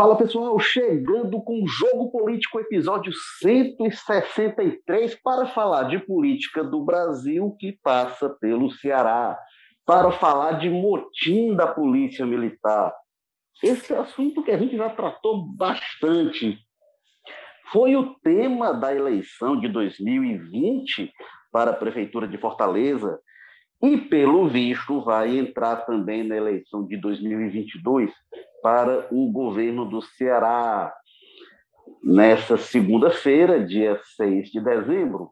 Fala pessoal, chegando com o Jogo Político, episódio 163, para falar de política do Brasil que passa pelo Ceará, para falar de motim da Polícia Militar. Esse é assunto que a gente já tratou bastante. Foi o tema da eleição de 2020 para a Prefeitura de Fortaleza e, pelo visto, vai entrar também na eleição de 2022 para o governo do Ceará. Nessa segunda-feira, dia 6 de dezembro,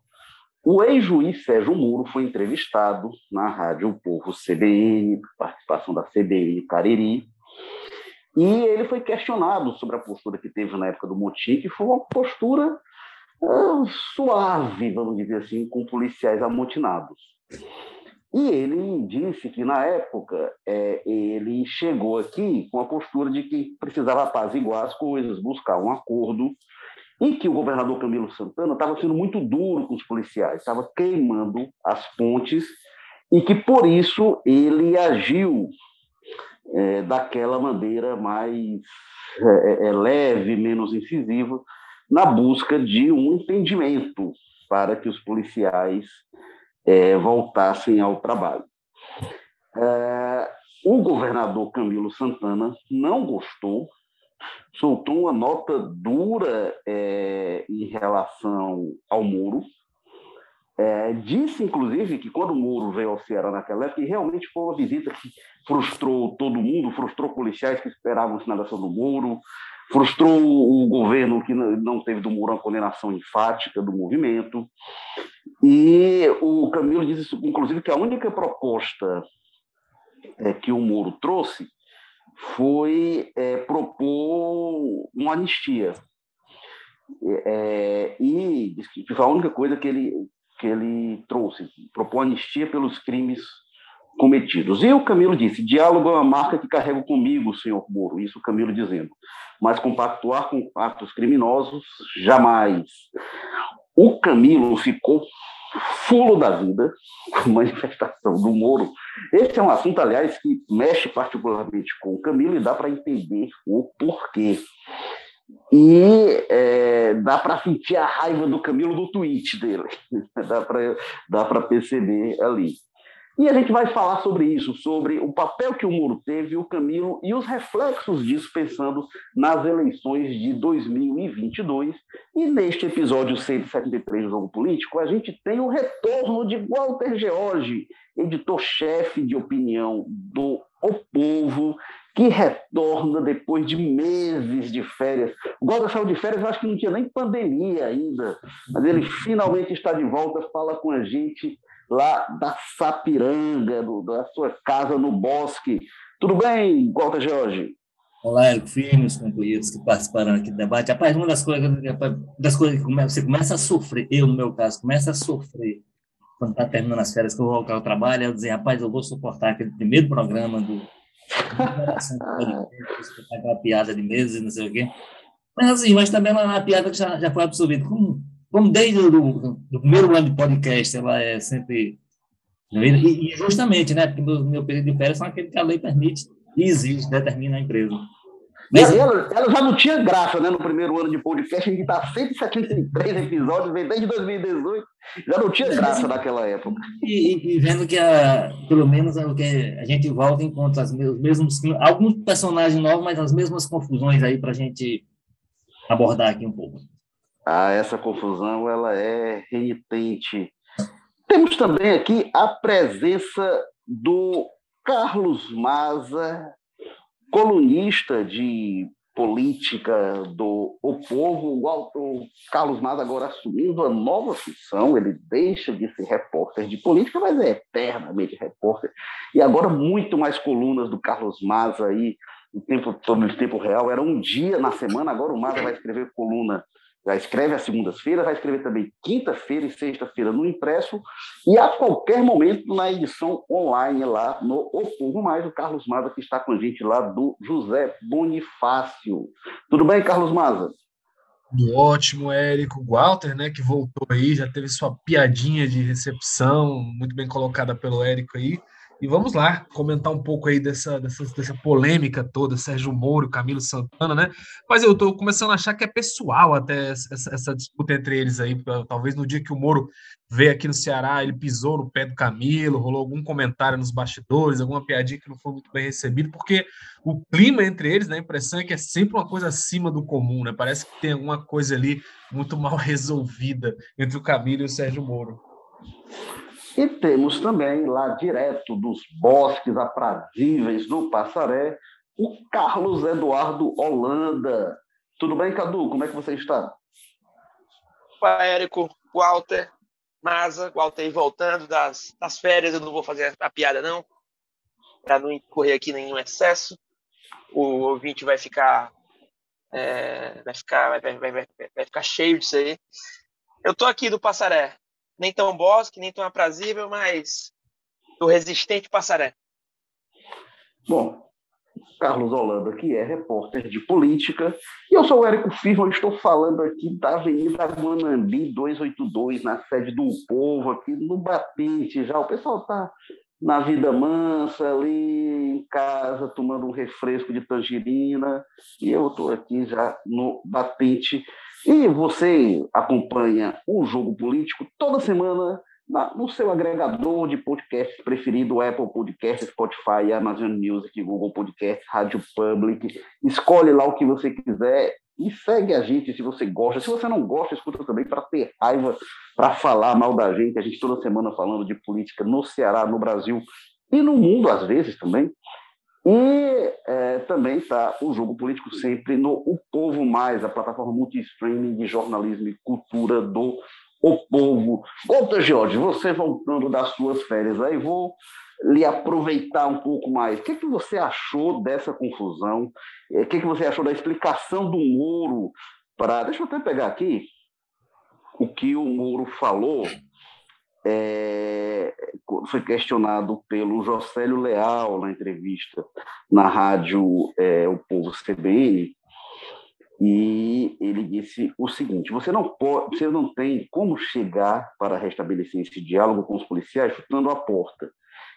o ex-juiz Sérgio Muro foi entrevistado na Rádio o Povo CBN, participação da CBN Cariri, e ele foi questionado sobre a postura que teve na época do motim, que foi uma postura uh, suave, vamos dizer assim, com policiais amotinados. E ele disse que, na época, é, ele chegou aqui com a postura de que precisava apaziguar as coisas, buscar um acordo, e que o governador Camilo Santana estava sendo muito duro com os policiais, estava queimando as pontes, e que, por isso, ele agiu é, daquela maneira mais é, é leve, menos incisiva, na busca de um entendimento para que os policiais é, voltassem ao trabalho. É, o governador Camilo Santana não gostou, soltou uma nota dura é, em relação ao muro. É, disse, inclusive, que quando o Muro veio ao Ceará naquela época, realmente foi uma visita que frustrou todo mundo, frustrou policiais que esperavam sinalização do Muro, frustrou o governo que não teve do Muro uma condenação enfática do movimento. E o Camilo disse, inclusive, que a única proposta é, que o Moro trouxe foi é, propor uma anistia. É, e disse que foi a única coisa que ele, que ele trouxe, propor anistia pelos crimes cometidos. E o Camilo disse: diálogo é uma marca que carrego comigo, senhor Moro. Isso o Camilo dizendo. Mas compactuar com atos criminosos, jamais. O Camilo ficou fulo da vida manifestação do Moro. Esse é um assunto, aliás, que mexe particularmente com o Camilo e dá para entender o porquê. E é, dá para sentir a raiva do Camilo do tweet dele, dá para perceber ali. E a gente vai falar sobre isso, sobre o papel que o Muro teve, o Camilo e os reflexos disso, pensando nas eleições de 2022. E neste episódio 173 do Jogo Político, a gente tem o retorno de Walter George, editor-chefe de opinião do O Povo, que retorna depois de meses de férias. O Walter saiu de férias, eu acho que não tinha nem pandemia ainda, mas ele finalmente está de volta, fala com a gente lá da Sapiranga, do, da sua casa no bosque. Tudo bem, Walter Jorge? Olá, Érico Firmes, companheiros que participaram aqui do debate. Rapaz, uma das coisas, das coisas que você começa a sofrer, eu no meu caso, começa a sofrer quando está terminando as férias, que eu vou ao trabalho, eu dizer, rapaz, eu vou suportar aquele primeiro programa do aquela piada de meses, não sei o quê. Mas assim, mas também é uma piada que já, já foi absorvida. Como como desde o do, do primeiro ano de podcast, ela é sempre. E, e justamente, né? Porque meu, meu período de férias são aquele que a lei permite e exige, determina a empresa. Mas, ela, ela, já não tinha graça, né? No primeiro ano de podcast, a gente está 173 episódios, vem desde 2018, já não tinha graça naquela época. E, e, vendo que, a, pelo menos, é o que a gente volta e encontra os mesmos, alguns personagens novos, mas as mesmas confusões aí para a gente abordar aqui um pouco ah, essa confusão ela é renitente. Temos também aqui a presença do Carlos Maza, colunista de política do O Povo. O Carlos Maza agora assumindo a nova função, ele deixa de ser repórter de política, mas é eternamente repórter. E agora muito mais colunas do Carlos Maza aí, no tempo, no tempo real. Era um dia na semana, agora o Maza vai escrever coluna já escreve às segundas-feiras, vai escrever também quinta-feira e sexta-feira no impresso e a qualquer momento na edição online lá no O Povo Mais, o Carlos Maza que está com a gente lá do José Bonifácio. Tudo bem, Carlos Maza? Tudo ótimo, Érico. Walter, né, que voltou aí, já teve sua piadinha de recepção, muito bem colocada pelo Érico aí. E vamos lá comentar um pouco aí dessa, dessa, dessa polêmica toda, Sérgio Moro, Camilo Santana, né? Mas eu estou começando a achar que é pessoal até essa, essa, disputa entre eles aí. Talvez no dia que o Moro veio aqui no Ceará, ele pisou no pé do Camilo, rolou algum comentário nos bastidores, alguma piadinha que não foi muito bem recebido, porque o clima entre eles, né, a impressão é que é sempre uma coisa acima do comum, né? Parece que tem alguma coisa ali muito mal resolvida entre o Camilo e o Sérgio Moro. E temos também, lá direto dos bosques aprazíveis do Passaré, o Carlos Eduardo Holanda. Tudo bem, Cadu? Como é que você está? Opa, Érico, Walter, Maza, Walter aí voltando das, das férias, eu não vou fazer a piada não, para não incorrer aqui nenhum excesso. O ouvinte vai ficar é, vai ficar vai, vai, vai, vai ficar cheio disso aí. Eu tô aqui do Passaré, nem tão bosque, nem tão aprazível, mas do resistente passaré. Bom, Carlos Holanda, que é repórter de política, e eu sou o Érico Firmo, estou falando aqui da Avenida Guanambi 282, na sede do Povo, aqui no Batente já. O pessoal está na vida mansa, ali em casa, tomando um refresco de tangerina, e eu estou aqui já no Batente e você acompanha o Jogo Político toda semana no seu agregador de podcasts preferido, Apple Podcasts, Spotify, Amazon Music, Google Podcasts, Rádio Public. Escolhe lá o que você quiser e segue a gente se você gosta. Se você não gosta, escuta também para ter raiva, para falar mal da gente. A gente toda semana falando de política no Ceará, no Brasil e no mundo, às vezes também. E é, também está o Jogo Político sempre no O Povo Mais, a plataforma multi-streaming de jornalismo e cultura do O Povo. Walter Jorge, você voltando das suas férias aí, vou lhe aproveitar um pouco mais. O que, é que você achou dessa confusão? O que, é que você achou da explicação do Moro para... Deixa eu até pegar aqui o que o Moro falou é, foi questionado pelo Jocélio Leal na entrevista na rádio é, O Povo CBN, e ele disse o seguinte: você não pode, você não tem como chegar para restabelecer esse diálogo com os policiais chutando a porta.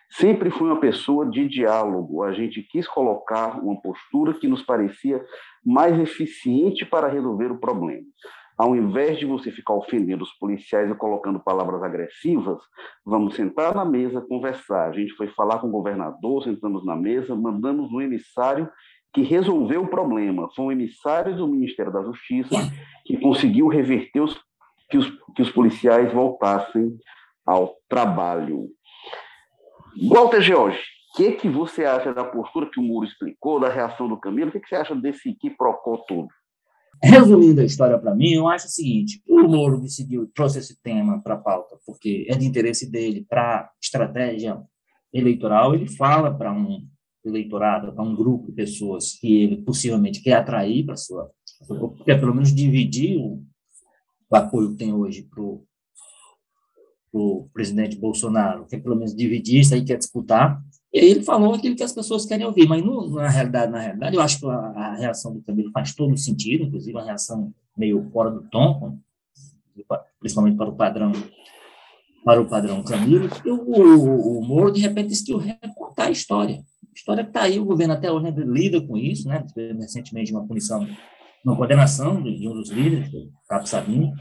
Sempre fui uma pessoa de diálogo. A gente quis colocar uma postura que nos parecia mais eficiente para resolver o problema ao invés de você ficar ofendendo os policiais e colocando palavras agressivas, vamos sentar na mesa, conversar. A gente foi falar com o governador, sentamos na mesa, mandamos um emissário que resolveu o problema. Foi um emissário do Ministério da Justiça que conseguiu reverter os, que, os, que os policiais voltassem ao trabalho. Walter George, o que, que você acha da postura que o Muro explicou, da reação do Camilo? O que, que você acha desse que procó todo? Resumindo a história para mim, eu acho o seguinte: o Moro decidiu, trouxe esse tema para a pauta porque é de interesse dele para estratégia eleitoral. Ele fala para um eleitorado, para um grupo de pessoas que ele possivelmente quer atrair para sua, quer pelo menos dividir o, o apoio que tem hoje para o presidente Bolsonaro, quer pelo menos dividir isso aí, quer disputar. Ele falou aquilo que as pessoas querem ouvir, mas no, na realidade, na realidade, eu acho que a, a, reação do Camilo faz todo sentido, inclusive uma reação meio fora do tom, principalmente para o padrão para o padrão Camilo, o, o, o Moro, de repente, decidiu recontar a história. A história que está aí, o governo até hoje lida com isso, né? recentemente uma punição, uma condenação de, de um dos líderes, o Capo Sabino,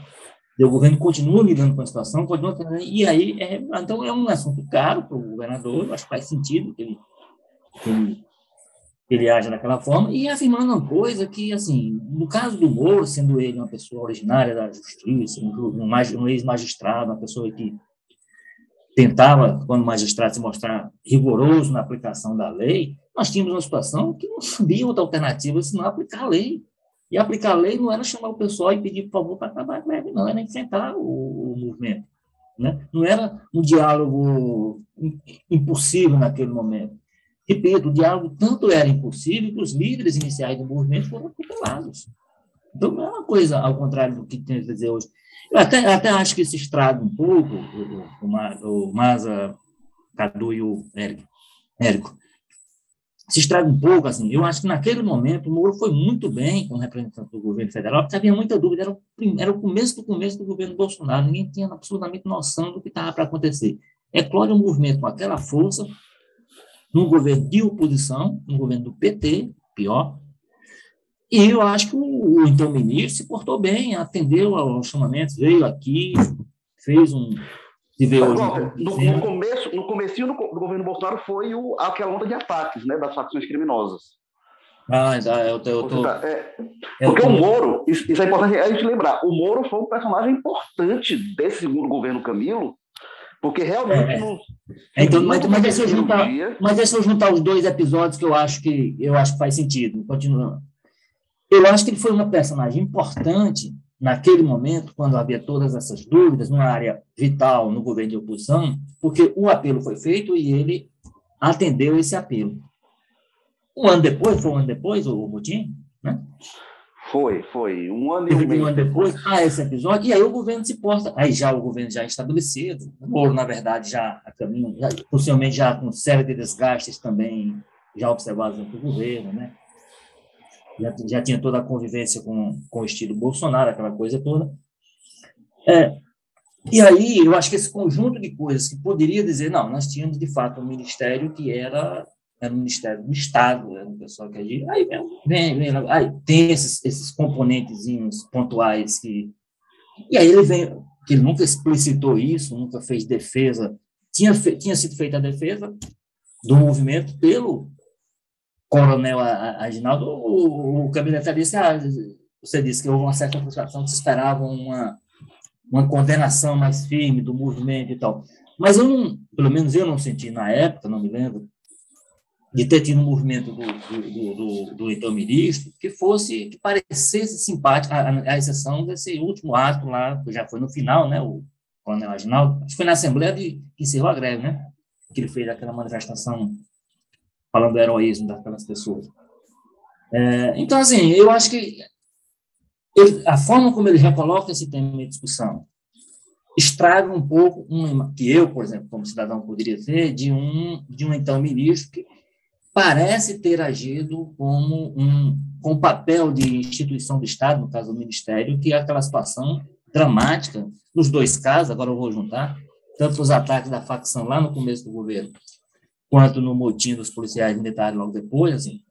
e o governo continua lidando com a situação, continua e aí, é, então é um assunto caro para o governador, acho que faz sentido que ele, que ele, que ele daquela forma, e afirmando uma coisa que, assim, no caso do Moro, sendo ele uma pessoa originária da justiça, um, um ex-magistrado, uma pessoa que tentava, quando magistrado, se mostrar rigoroso na aplicação da lei, nós tínhamos uma situação que não sabia outra alternativa senão aplicar a lei. E aplicar a lei não era chamar o pessoal e pedir, por favor, para acabar a greve, não, era enfrentar o, o movimento. Né? Não era um diálogo impossível naquele momento. Repito, o diálogo tanto era impossível que os líderes iniciais do movimento foram atropelados. Então, não é uma coisa ao contrário do que tem a dizer hoje. Eu até, até acho que se estraga um pouco o, o, o Maza, Cadu e o Érico se estraga um pouco, assim, eu acho que naquele momento o Moro foi muito bem como representante do governo federal, porque havia muita dúvida, era o, era o começo do começo do governo Bolsonaro, ninguém tinha absolutamente noção do que estava para acontecer. É claro, um movimento com aquela força, num governo de oposição, no governo do PT, pior. E eu acho que o, o então ministro se portou bem, atendeu aos chamamentos, veio aqui, fez um. Se no, no, começo, no comecinho do, do governo Bolsonaro foi o, aquela onda de ataques, né, das facções criminosas. Ah, eu tô, eu tô... É, porque o Moro, isso, isso, é importante a gente lembrar, o Moro foi um personagem importante desse segundo governo Camilo, porque realmente. É. No, é, então, mas, mas, deixa eu juntar, dia... mas deixa eu juntar os dois episódios que eu acho que eu acho que faz sentido. Continuando. Eu acho que ele foi uma personagem importante naquele momento, quando havia todas essas dúvidas, numa área vital no governo de oposição, porque o apelo foi feito e ele atendeu esse apelo. Um ano depois, foi um ano depois, o motim, né? Foi, foi. Um ano e um, um ano depois, ah, esse episódio, e aí o governo se porta. Aí já o governo já é estabelecido, o Moro, na verdade, já a caminho, já, possivelmente já com série de desgastes também já observados do governo, né? Já, já tinha toda a convivência com, com o estilo Bolsonaro, aquela coisa toda. É, e aí, eu acho que esse conjunto de coisas que poderia dizer, não, nós tínhamos de fato um ministério que era, era um ministério do Estado, era um pessoal que agia. Aí vem, vem, aí tem esses, esses componentezinhos pontuais que. E aí ele vem, que ele nunca explicitou isso, nunca fez defesa. Tinha, fe, tinha sido feita a defesa do movimento pelo coronel Aginaldo, o, o caminhonete disse, ah, você disse que houve uma certa frustração, que se esperava uma, uma condenação mais firme do movimento e tal. Mas eu não, pelo menos eu não senti na época, não me lembro, de ter tido um movimento do, do, do, do então ministro que fosse, que parecesse simpático, à, à exceção desse último ato lá, que já foi no final, né, o coronel Aginaldo, acho que foi na Assembleia de, que encerrou a greve, né, que ele fez aquela manifestação falando do heroísmo daquelas pessoas. É, então, assim, eu acho que ele, a forma como ele recoloca esse tema em discussão estraga um pouco uma, que eu, por exemplo, como cidadão poderia ver de um de um então ministro que parece ter agido como um com papel de instituição do Estado, no caso do Ministério, que é aquela situação dramática nos dois casos, agora eu vou juntar, tanto os ataques da facção lá no começo do governo, quanto no motim dos policiais militares logo depois, assim,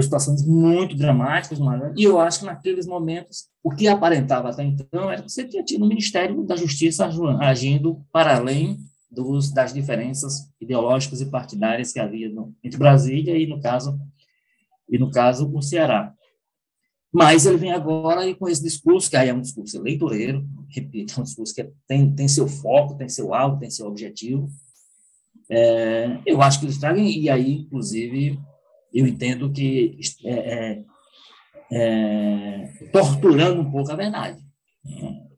situações muito dramáticas, e eu acho que naqueles momentos, o que aparentava até então era que você tinha tido o Ministério da Justiça agindo para além dos, das diferenças ideológicas e partidárias que havia no, entre Brasília e, no caso, e no caso, o Ceará. Mas ele vem agora e com esse discurso, que aí é um discurso eleitoreiro, repito, é um discurso que tem, tem seu foco, tem seu alvo, tem seu objetivo, é, eu acho que eles tragam, e aí, inclusive, eu entendo que é, é, é, torturando um pouco a verdade.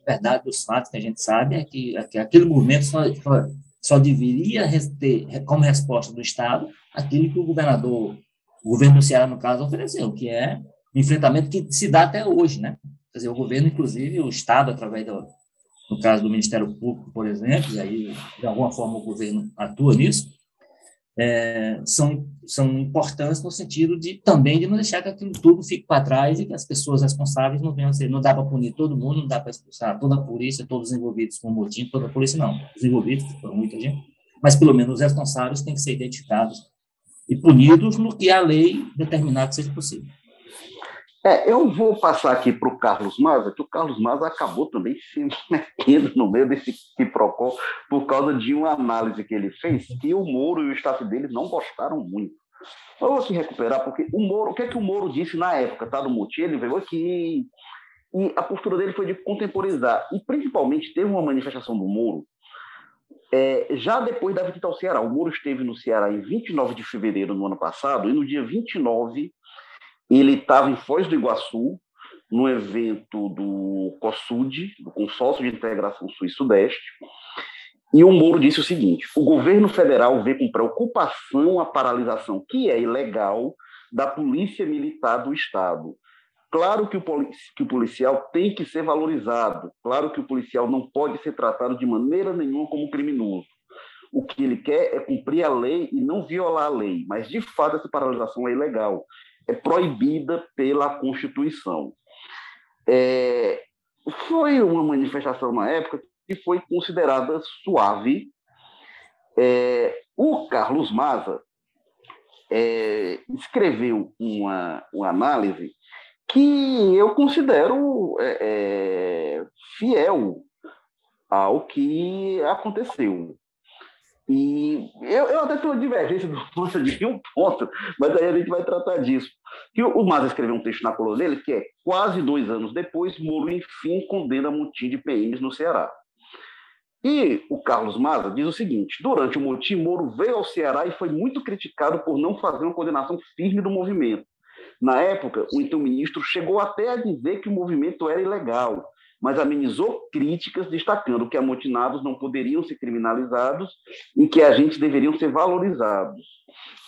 A verdade dos fatos que a gente sabe é que, é que aquele movimento só, só deveria ter como resposta do Estado aquilo que o governador, o governo do Ceará, no caso, ofereceu, que é um enfrentamento que se dá até hoje, né? Quer dizer, o governo, inclusive, o Estado, através do, no caso do Ministério Público, por exemplo, e aí, de alguma forma, o governo atua nisso, é, são, são importantes no sentido de também de não deixar que aquilo tudo fique para trás e que as pessoas responsáveis não venham a ser. Não dá para punir todo mundo, não dá para expulsar toda a polícia, todos os envolvidos com o motim, toda a polícia, não. Os envolvidos, que foram muita gente, mas pelo menos os responsáveis têm que ser identificados e punidos no que a lei determinar que seja possível. É, eu vou passar aqui para o Carlos Maza, que o Carlos Maza acabou também se metendo no meio desse quiprocó por causa de uma análise que ele fez que o Moro e o staff dele não gostaram muito. Eu vou se recuperar, porque o Moro, o que é que o Moro disse na época, tá? Do Muti, ele veio aqui e a postura dele foi de contemporizar. E principalmente teve uma manifestação do Moro é, já depois da visita ao Ceará. O Moro esteve no Ceará em 29 de fevereiro do ano passado, e no dia 29 ele estava em Foz do Iguaçu, no evento do COSUD, do Consórcio de Integração Sul e Sudeste, e o Moro disse o seguinte: o governo federal vê com preocupação a paralisação, que é ilegal, da Polícia Militar do Estado. Claro que o, que o policial tem que ser valorizado, claro que o policial não pode ser tratado de maneira nenhuma como criminoso. O que ele quer é cumprir a lei e não violar a lei, mas de fato essa paralisação é ilegal é proibida pela Constituição. É, foi uma manifestação na época que foi considerada suave. É, o Carlos Maza, é, escreveu uma, uma análise que eu considero é, é, fiel ao que aconteceu. E eu, eu até tenho uma divergência do Lúcia de um ponto, mas aí a gente vai tratar disso. Que o, o Maza escreveu um texto na coluna dele que é quase dois anos depois, Moro enfim condena motim de PMs no Ceará. E o Carlos Maza diz o seguinte: durante o motim, Moro veio ao Ceará e foi muito criticado por não fazer uma coordenação firme do movimento. Na época, o então ministro chegou até a dizer que o movimento era ilegal, mas amenizou críticas, destacando que amotinados não poderiam ser criminalizados e que agentes deveriam ser valorizados.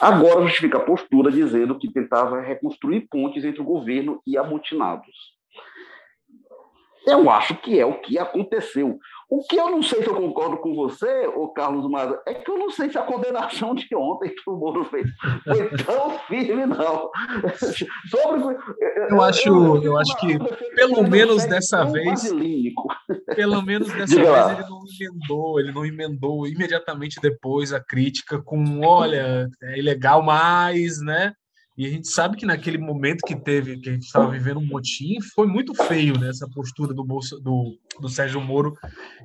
Agora justifica a postura dizendo que tentava reconstruir pontes entre o governo e amotinados. Eu acho que é o que aconteceu. O que eu não sei se eu concordo com você, o Carlos Maza, é que eu não sei se a condenação de ontem que o Moro fez foi tão firme, não. Sobre... Eu acho, eu, eu acho que pelo menos dessa vez, pelo menos dessa vez lá. ele não emendou, ele não emendou imediatamente depois a crítica com, olha, é ilegal mais, né? E a gente sabe que naquele momento que teve, que a gente estava vivendo um motim, foi muito feio né, essa postura do, Bolso, do, do Sérgio Moro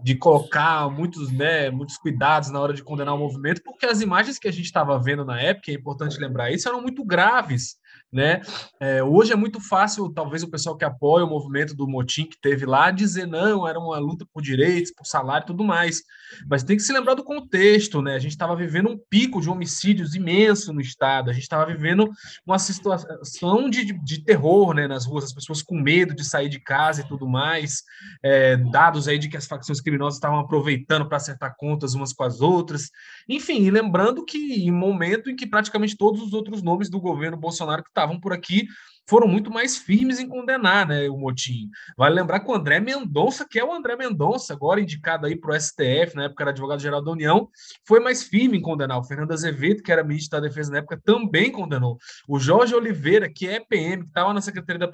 de colocar muitos, né, muitos cuidados na hora de condenar o movimento, porque as imagens que a gente estava vendo na época, é importante lembrar isso, eram muito graves né? É, hoje é muito fácil, talvez o pessoal que apoia o movimento do motim que teve lá dizer não, era uma luta por direitos, por salário e tudo mais. Mas tem que se lembrar do contexto, né? A gente estava vivendo um pico de homicídios imenso no estado, a gente estava vivendo uma situação de, de, terror, né, nas ruas, as pessoas com medo de sair de casa e tudo mais, é, dados aí de que as facções criminosas estavam aproveitando para acertar contas umas com as outras. Enfim, lembrando que em momento em que praticamente todos os outros nomes do governo Bolsonaro que estavam por aqui foram muito mais firmes em condenar né, o motim. Vale lembrar que o André Mendonça, que é o André Mendonça, agora indicado aí para o STF, na época era advogado-geral da União, foi mais firme em condenar. O Fernando Azevedo, que era ministro da Defesa na época, também condenou. O Jorge Oliveira, que é PM, que estava na Secretaria da,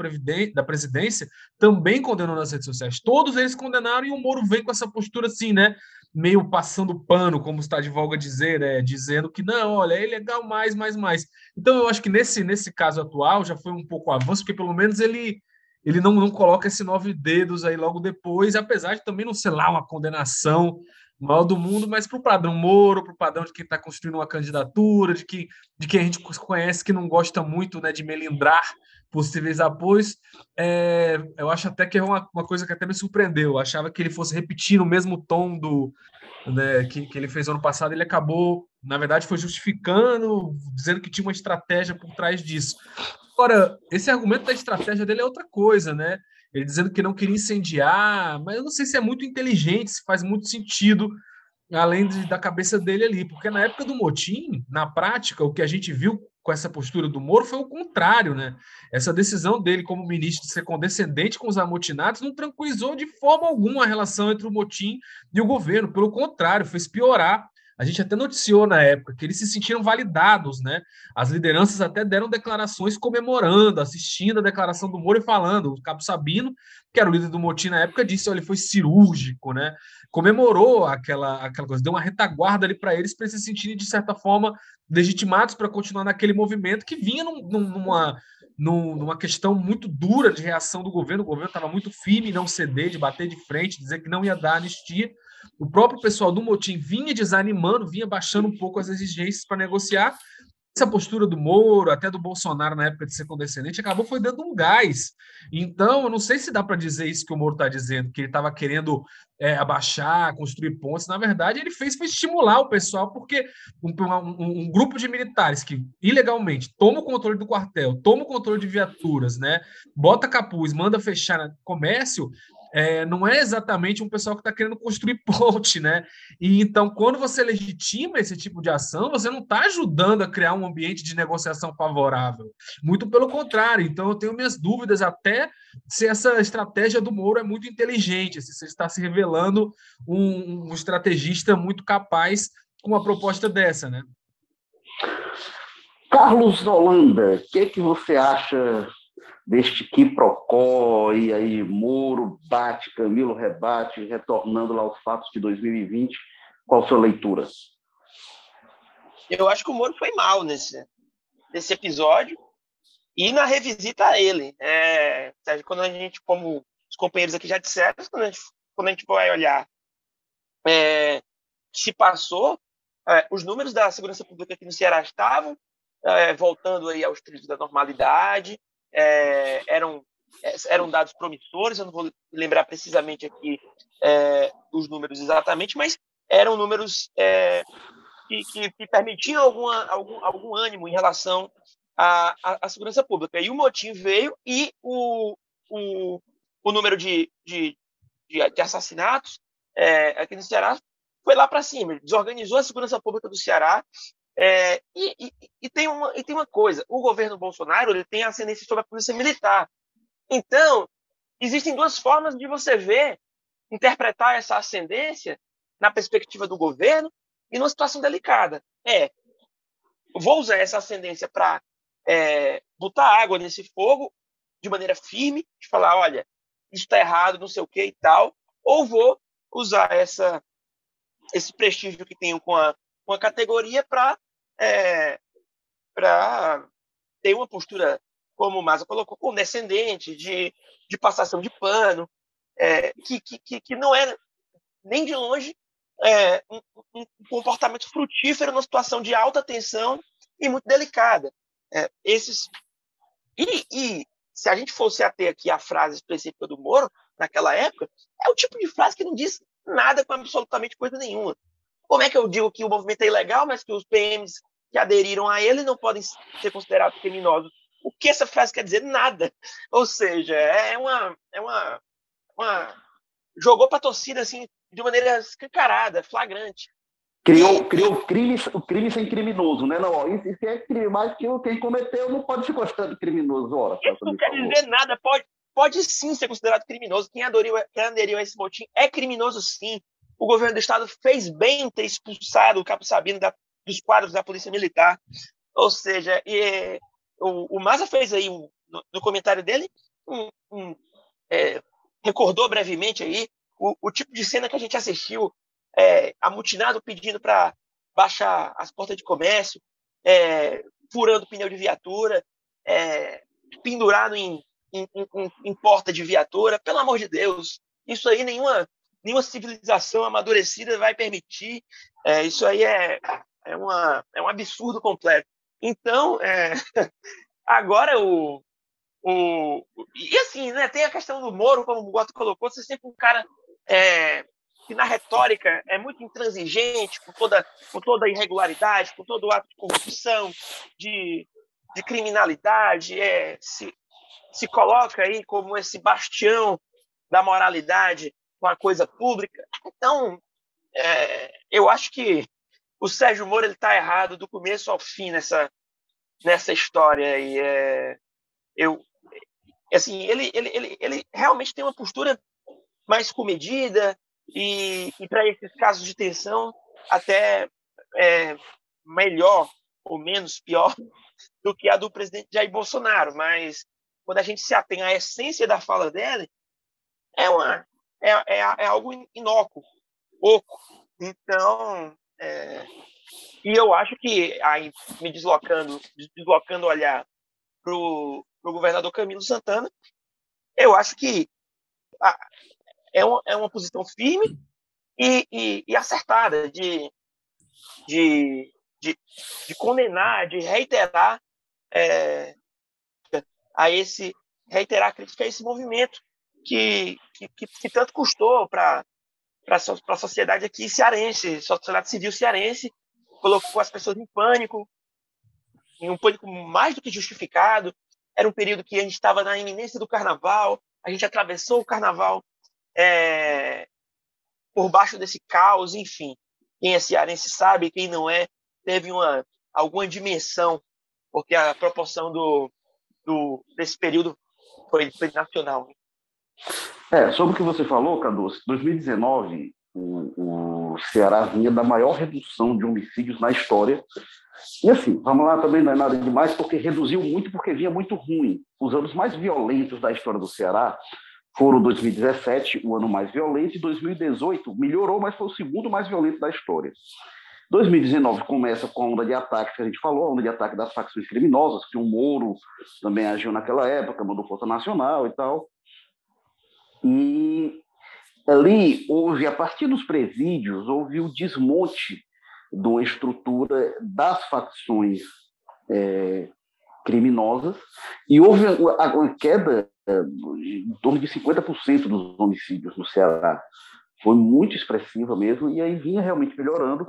da Presidência, também condenou nas redes sociais. Todos eles condenaram e o Moro vem com essa postura assim, né? Meio passando pano, como está de volga dizer, né? dizendo que não, olha, é legal mais, mais, mais. Então eu acho que nesse, nesse caso atual já foi um pouco avanço, porque pelo menos ele ele não, não coloca esse nove dedos aí logo depois, apesar de também não ser lá uma condenação maior do mundo, mas para o padrão Moro, para o padrão de quem está construindo uma candidatura, de, que, de quem a gente conhece que não gosta muito né, de melindrar possíveis apoios, é, eu acho até que é uma, uma coisa que até me surpreendeu. Eu achava que ele fosse repetir o mesmo tom do né, que, que ele fez ano passado. Ele acabou, na verdade, foi justificando, dizendo que tinha uma estratégia por trás disso. Agora, esse argumento da estratégia dele é outra coisa, né? Ele dizendo que não queria incendiar, mas eu não sei se é muito inteligente, se faz muito sentido, além de, da cabeça dele ali, porque na época do motim, na prática, o que a gente viu com essa postura do Moro foi o contrário, né? Essa decisão dele como ministro de ser condescendente com os amotinados não tranquilizou de forma alguma a relação entre o motim e o governo, pelo contrário, fez piorar. A gente até noticiou na época que eles se sentiram validados, né? As lideranças até deram declarações comemorando, assistindo a declaração do Moro e falando. O Cabo Sabino, que era o líder do motim na época, disse: olha, ele foi cirúrgico, né? Comemorou aquela, aquela coisa, deu uma retaguarda ali para eles, para eles se sentirem, de certa forma, legitimados para continuar naquele movimento que vinha num, numa, numa questão muito dura de reação do governo. O governo estava muito firme em não ceder, de bater de frente, dizer que não ia dar anistia. O próprio pessoal do motim vinha desanimando, vinha baixando um pouco as exigências para negociar essa postura do Moro, até do Bolsonaro na época de ser condescendente, acabou foi dando um gás. Então, eu não sei se dá para dizer isso que o Moro está dizendo, que ele estava querendo é, abaixar, construir pontes. Na verdade, ele fez foi estimular o pessoal, porque um, um, um, grupo de militares que ilegalmente toma o controle do quartel, toma o controle de viaturas, né, bota capuz, manda fechar comércio, é, não é exatamente um pessoal que está querendo construir ponte, né? E então, quando você legitima esse tipo de ação, você não está ajudando a criar um ambiente de negociação favorável. Muito pelo contrário. Então, eu tenho minhas dúvidas até se essa estratégia do Moro é muito inteligente, se você está se revelando um, um estrategista muito capaz com uma proposta dessa, né? Carlos Holanda, o que, que você acha deste quiprocó, e aí Moro bate, Camilo rebate, retornando lá aos fatos de 2020. Qual a sua leitura? Eu acho que o Moro foi mal nesse, desse episódio e na revisita a ele. É, quando a gente, como os companheiros aqui já disseram, quando a gente, quando a gente vai olhar é, se passou, é, os números da segurança pública aqui no Ceará estavam é, voltando aí aos trilhos da normalidade, é, eram é, eram dados promissores, eu não vou lembrar precisamente aqui é, os números exatamente, mas eram números é, que, que, que, permitiam alguma, algum, algum ânimo em relação à, à, à, segurança pública. E o motim veio e o, o, o número de, de, de, assassinatos é, aqui no Ceará foi lá para cima, desorganizou a segurança pública do Ceará. É, e, e, e, tem uma, e tem uma coisa: o governo Bolsonaro ele tem ascendência sobre a polícia militar. Então, existem duas formas de você ver, interpretar essa ascendência na perspectiva do governo e numa situação delicada. É, vou usar essa ascendência para é, botar água nesse fogo de maneira firme, de falar, olha, isso está errado, não sei o que e tal, ou vou usar essa esse prestígio que tenho com a, com a categoria para é, para ter uma postura como o Maza colocou, condescendente, de, de passação de pano, é, que, que, que não é nem de longe é, um, um, comportamento frutífero numa situação de alta tensão e muito delicada. É, esses e, e, se a gente fosse ater aqui a frase específica do Moro, naquela época, é o tipo de frase que não diz nada com absolutamente coisa nenhuma. Como é que eu digo que o movimento é ilegal, mas que os PMs que aderiram a ele não podem ser considerados criminosos o que essa frase quer dizer? Nada. Ou seja, é uma. É uma, uma jogou para a torcida assim, de maneira escancarada, flagrante. Criou, criou crime, o crime sem criminoso, né? Não, isso, isso é crime, mas que quem cometeu não pode ser considerado criminoso. Ora, isso não quer dizer nada, pode, pode sim ser considerado criminoso. Quem aderiu, quem aderiu a esse motim é criminoso sim. O governo do estado fez bem ter expulsado o Capo Sabino da, dos quadros da Polícia Militar. Ou seja, e, o, o Maza fez aí um, no, no, comentário dele, um, um, é, recordou brevemente aí o, o, tipo de cena que a gente assistiu, é, amutinado pedindo para baixar as portas de comércio, é, furando pneu de viatura, é, pendurado em, em, em, em, porta de viatura. Pelo amor de Deus, isso aí nenhuma, nenhuma civilização amadurecida vai permitir. É, isso aí é, é, uma, é um absurdo completo. Então, é, agora o, o. E assim, né, tem a questão do Moro, como o Goto colocou, você é sempre um cara é, que na retórica é muito intransigente com toda, com toda a irregularidade, com todo o ato de corrupção, de, de criminalidade, é, se, se coloca aí como esse bastião da moralidade com a coisa pública. Então, é, eu acho que o Sérgio Moro está errado do começo ao fim nessa nessa história e é, eu assim ele, ele ele ele realmente tem uma postura mais comedida e, e para esses casos de tensão até é, melhor ou menos pior do que a do presidente Jair Bolsonaro mas quando a gente se atém à essência da fala dele é uma é, é, é algo inócuo pouco então é, e eu acho que, aí, me deslocando, deslocando olhar para o governador Camilo Santana, eu acho que a, é, uma, é uma posição firme e, e, e acertada de, de, de, de, condenar, de reiterar é, a esse reiterar a crítica a esse movimento que, que, que tanto custou para a sociedade aqui cearense, sociedade civil cearense, colocou as pessoas em pânico, em um pânico mais do que justificado. Era um período que a gente estava na iminência do carnaval, a gente atravessou o carnaval é, por baixo desse caos, enfim. Quem é cearense sabe, quem não é, teve uma, alguma dimensão, porque a proporção do, do, desse período foi, foi nacional. É, sobre o que você falou, Cadu, 2019, o, o Ceará vinha da maior redução de homicídios na história. E assim, vamos lá, também não é nada demais, porque reduziu muito, porque vinha muito ruim. Os anos mais violentos da história do Ceará foram 2017, o ano mais violento, e 2018 melhorou, mas foi o segundo mais violento da história. 2019 começa com a onda de ataque que a gente falou, a onda de ataque das facções criminosas, que o Moro também agiu naquela época, mandou Força Nacional e tal. E ali houve, a partir dos presídios, houve o desmonte de uma estrutura das facções é, criminosas e houve uma queda é, em torno de 50% dos homicídios no Ceará. Foi muito expressiva mesmo, e aí vinha realmente melhorando.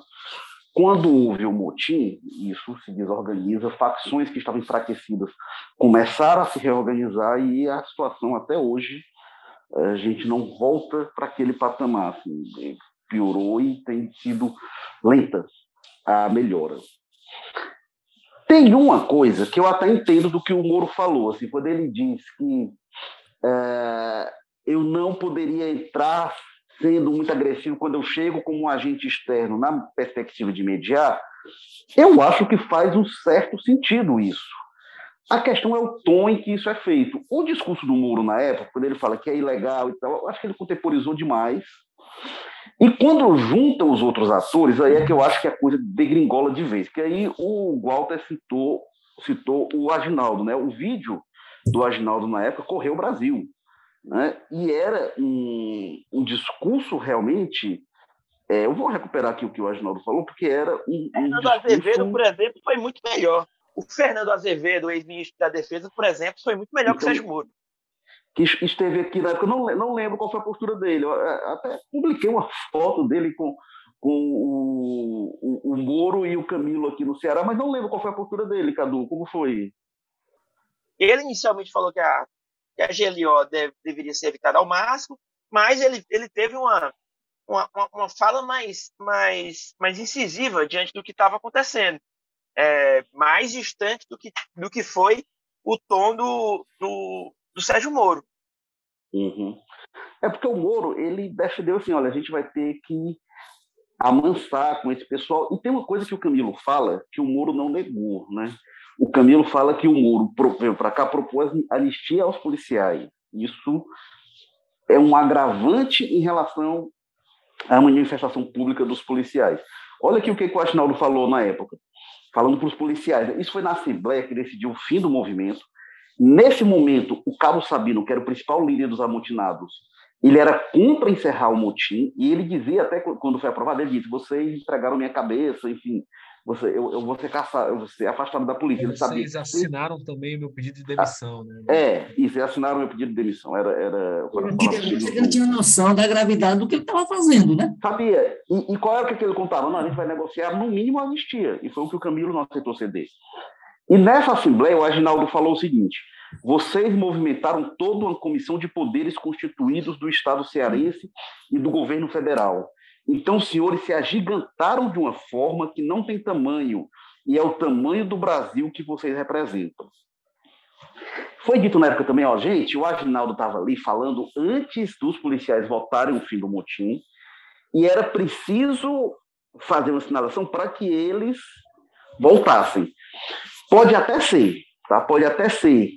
Quando houve o motim, isso se desorganiza, facções que estavam enfraquecidas começaram a se reorganizar e a situação até hoje a gente não volta para aquele patamar. Assim, piorou e tem sido lenta a melhora. Tem uma coisa que eu até entendo do que o Moro falou, assim, quando ele diz que é, eu não poderia entrar sendo muito agressivo quando eu chego como um agente externo na perspectiva de mediar, eu acho que faz um certo sentido isso. A questão é o tom em que isso é feito. O discurso do Moro na época, quando ele fala que é ilegal e tal, eu acho que ele contemporizou demais. E quando junta os outros atores, aí é que eu acho que a coisa degringola de vez. Que aí o Walter citou, citou o Aginaldo, né? O vídeo do Aginaldo na época correu o Brasil. Né? E era um, um discurso realmente. É, eu vou recuperar aqui o que o Aginaldo falou, porque era um. um Fernando discurso... Azevedo, por exemplo, foi muito melhor. O Fernando Azevedo, ex-ministro da Defesa, por exemplo, foi muito melhor então, que o então, Sérgio Moro. Que esteve aqui na época, eu não, não lembro qual foi a postura dele. Eu é, até publiquei uma foto dele com, com o, o, o Moro e o Camilo aqui no Ceará, mas não lembro qual foi a postura dele, Cadu. Como foi? Ele inicialmente falou que a, que a GLO deve, deveria ser evitada ao máximo, mas ele, ele teve uma, uma, uma fala mais, mais, mais incisiva diante do que estava acontecendo é, mais distante do que, do que foi o tom do, do, do Sérgio Moro. Uhum. É porque o Moro, ele defendeu assim, olha, a gente vai ter que amansar com esse pessoal. E tem uma coisa que o Camilo fala que o Moro não negou, né? O Camilo fala que o Moro para cá propôs anistia aos policiais. Isso é um agravante em relação à manifestação pública dos policiais. Olha aqui o que o Asnaldo falou na época falando para os policiais. Isso foi na Assembleia que decidiu o fim do movimento. Nesse momento, o Cabo Sabino, que era o principal líder dos amotinados, ele era contra encerrar o motim, e ele dizia, até quando foi aprovado, ele disse, vocês entregaram minha cabeça, enfim, você, eu, eu vou ser caçado, eu vou ser afastado da polícia. Ele Vocês sabia. assinaram também meu pedido de demissão, né? É, isso, assinaram meu pedido de demissão. Era, era, ele não tinha noção da gravidade do que ele estava fazendo, né? Sabia. E, e qual era o que ele contava? Não, a gente vai negociar no mínimo a anistia. E foi o que o Camilo não aceitou ceder. E nessa Assembleia, o Aginaldo falou o seguinte: vocês movimentaram toda uma comissão de poderes constituídos do Estado cearense e do governo federal. Então, os senhores se agigantaram de uma forma que não tem tamanho, e é o tamanho do Brasil que vocês representam. Foi dito na época também, ó, gente, o Aginaldo estava ali falando antes dos policiais votarem o fim do motim, e era preciso fazer uma sinalação para que eles voltassem. Pode até ser, tá? Pode até ser.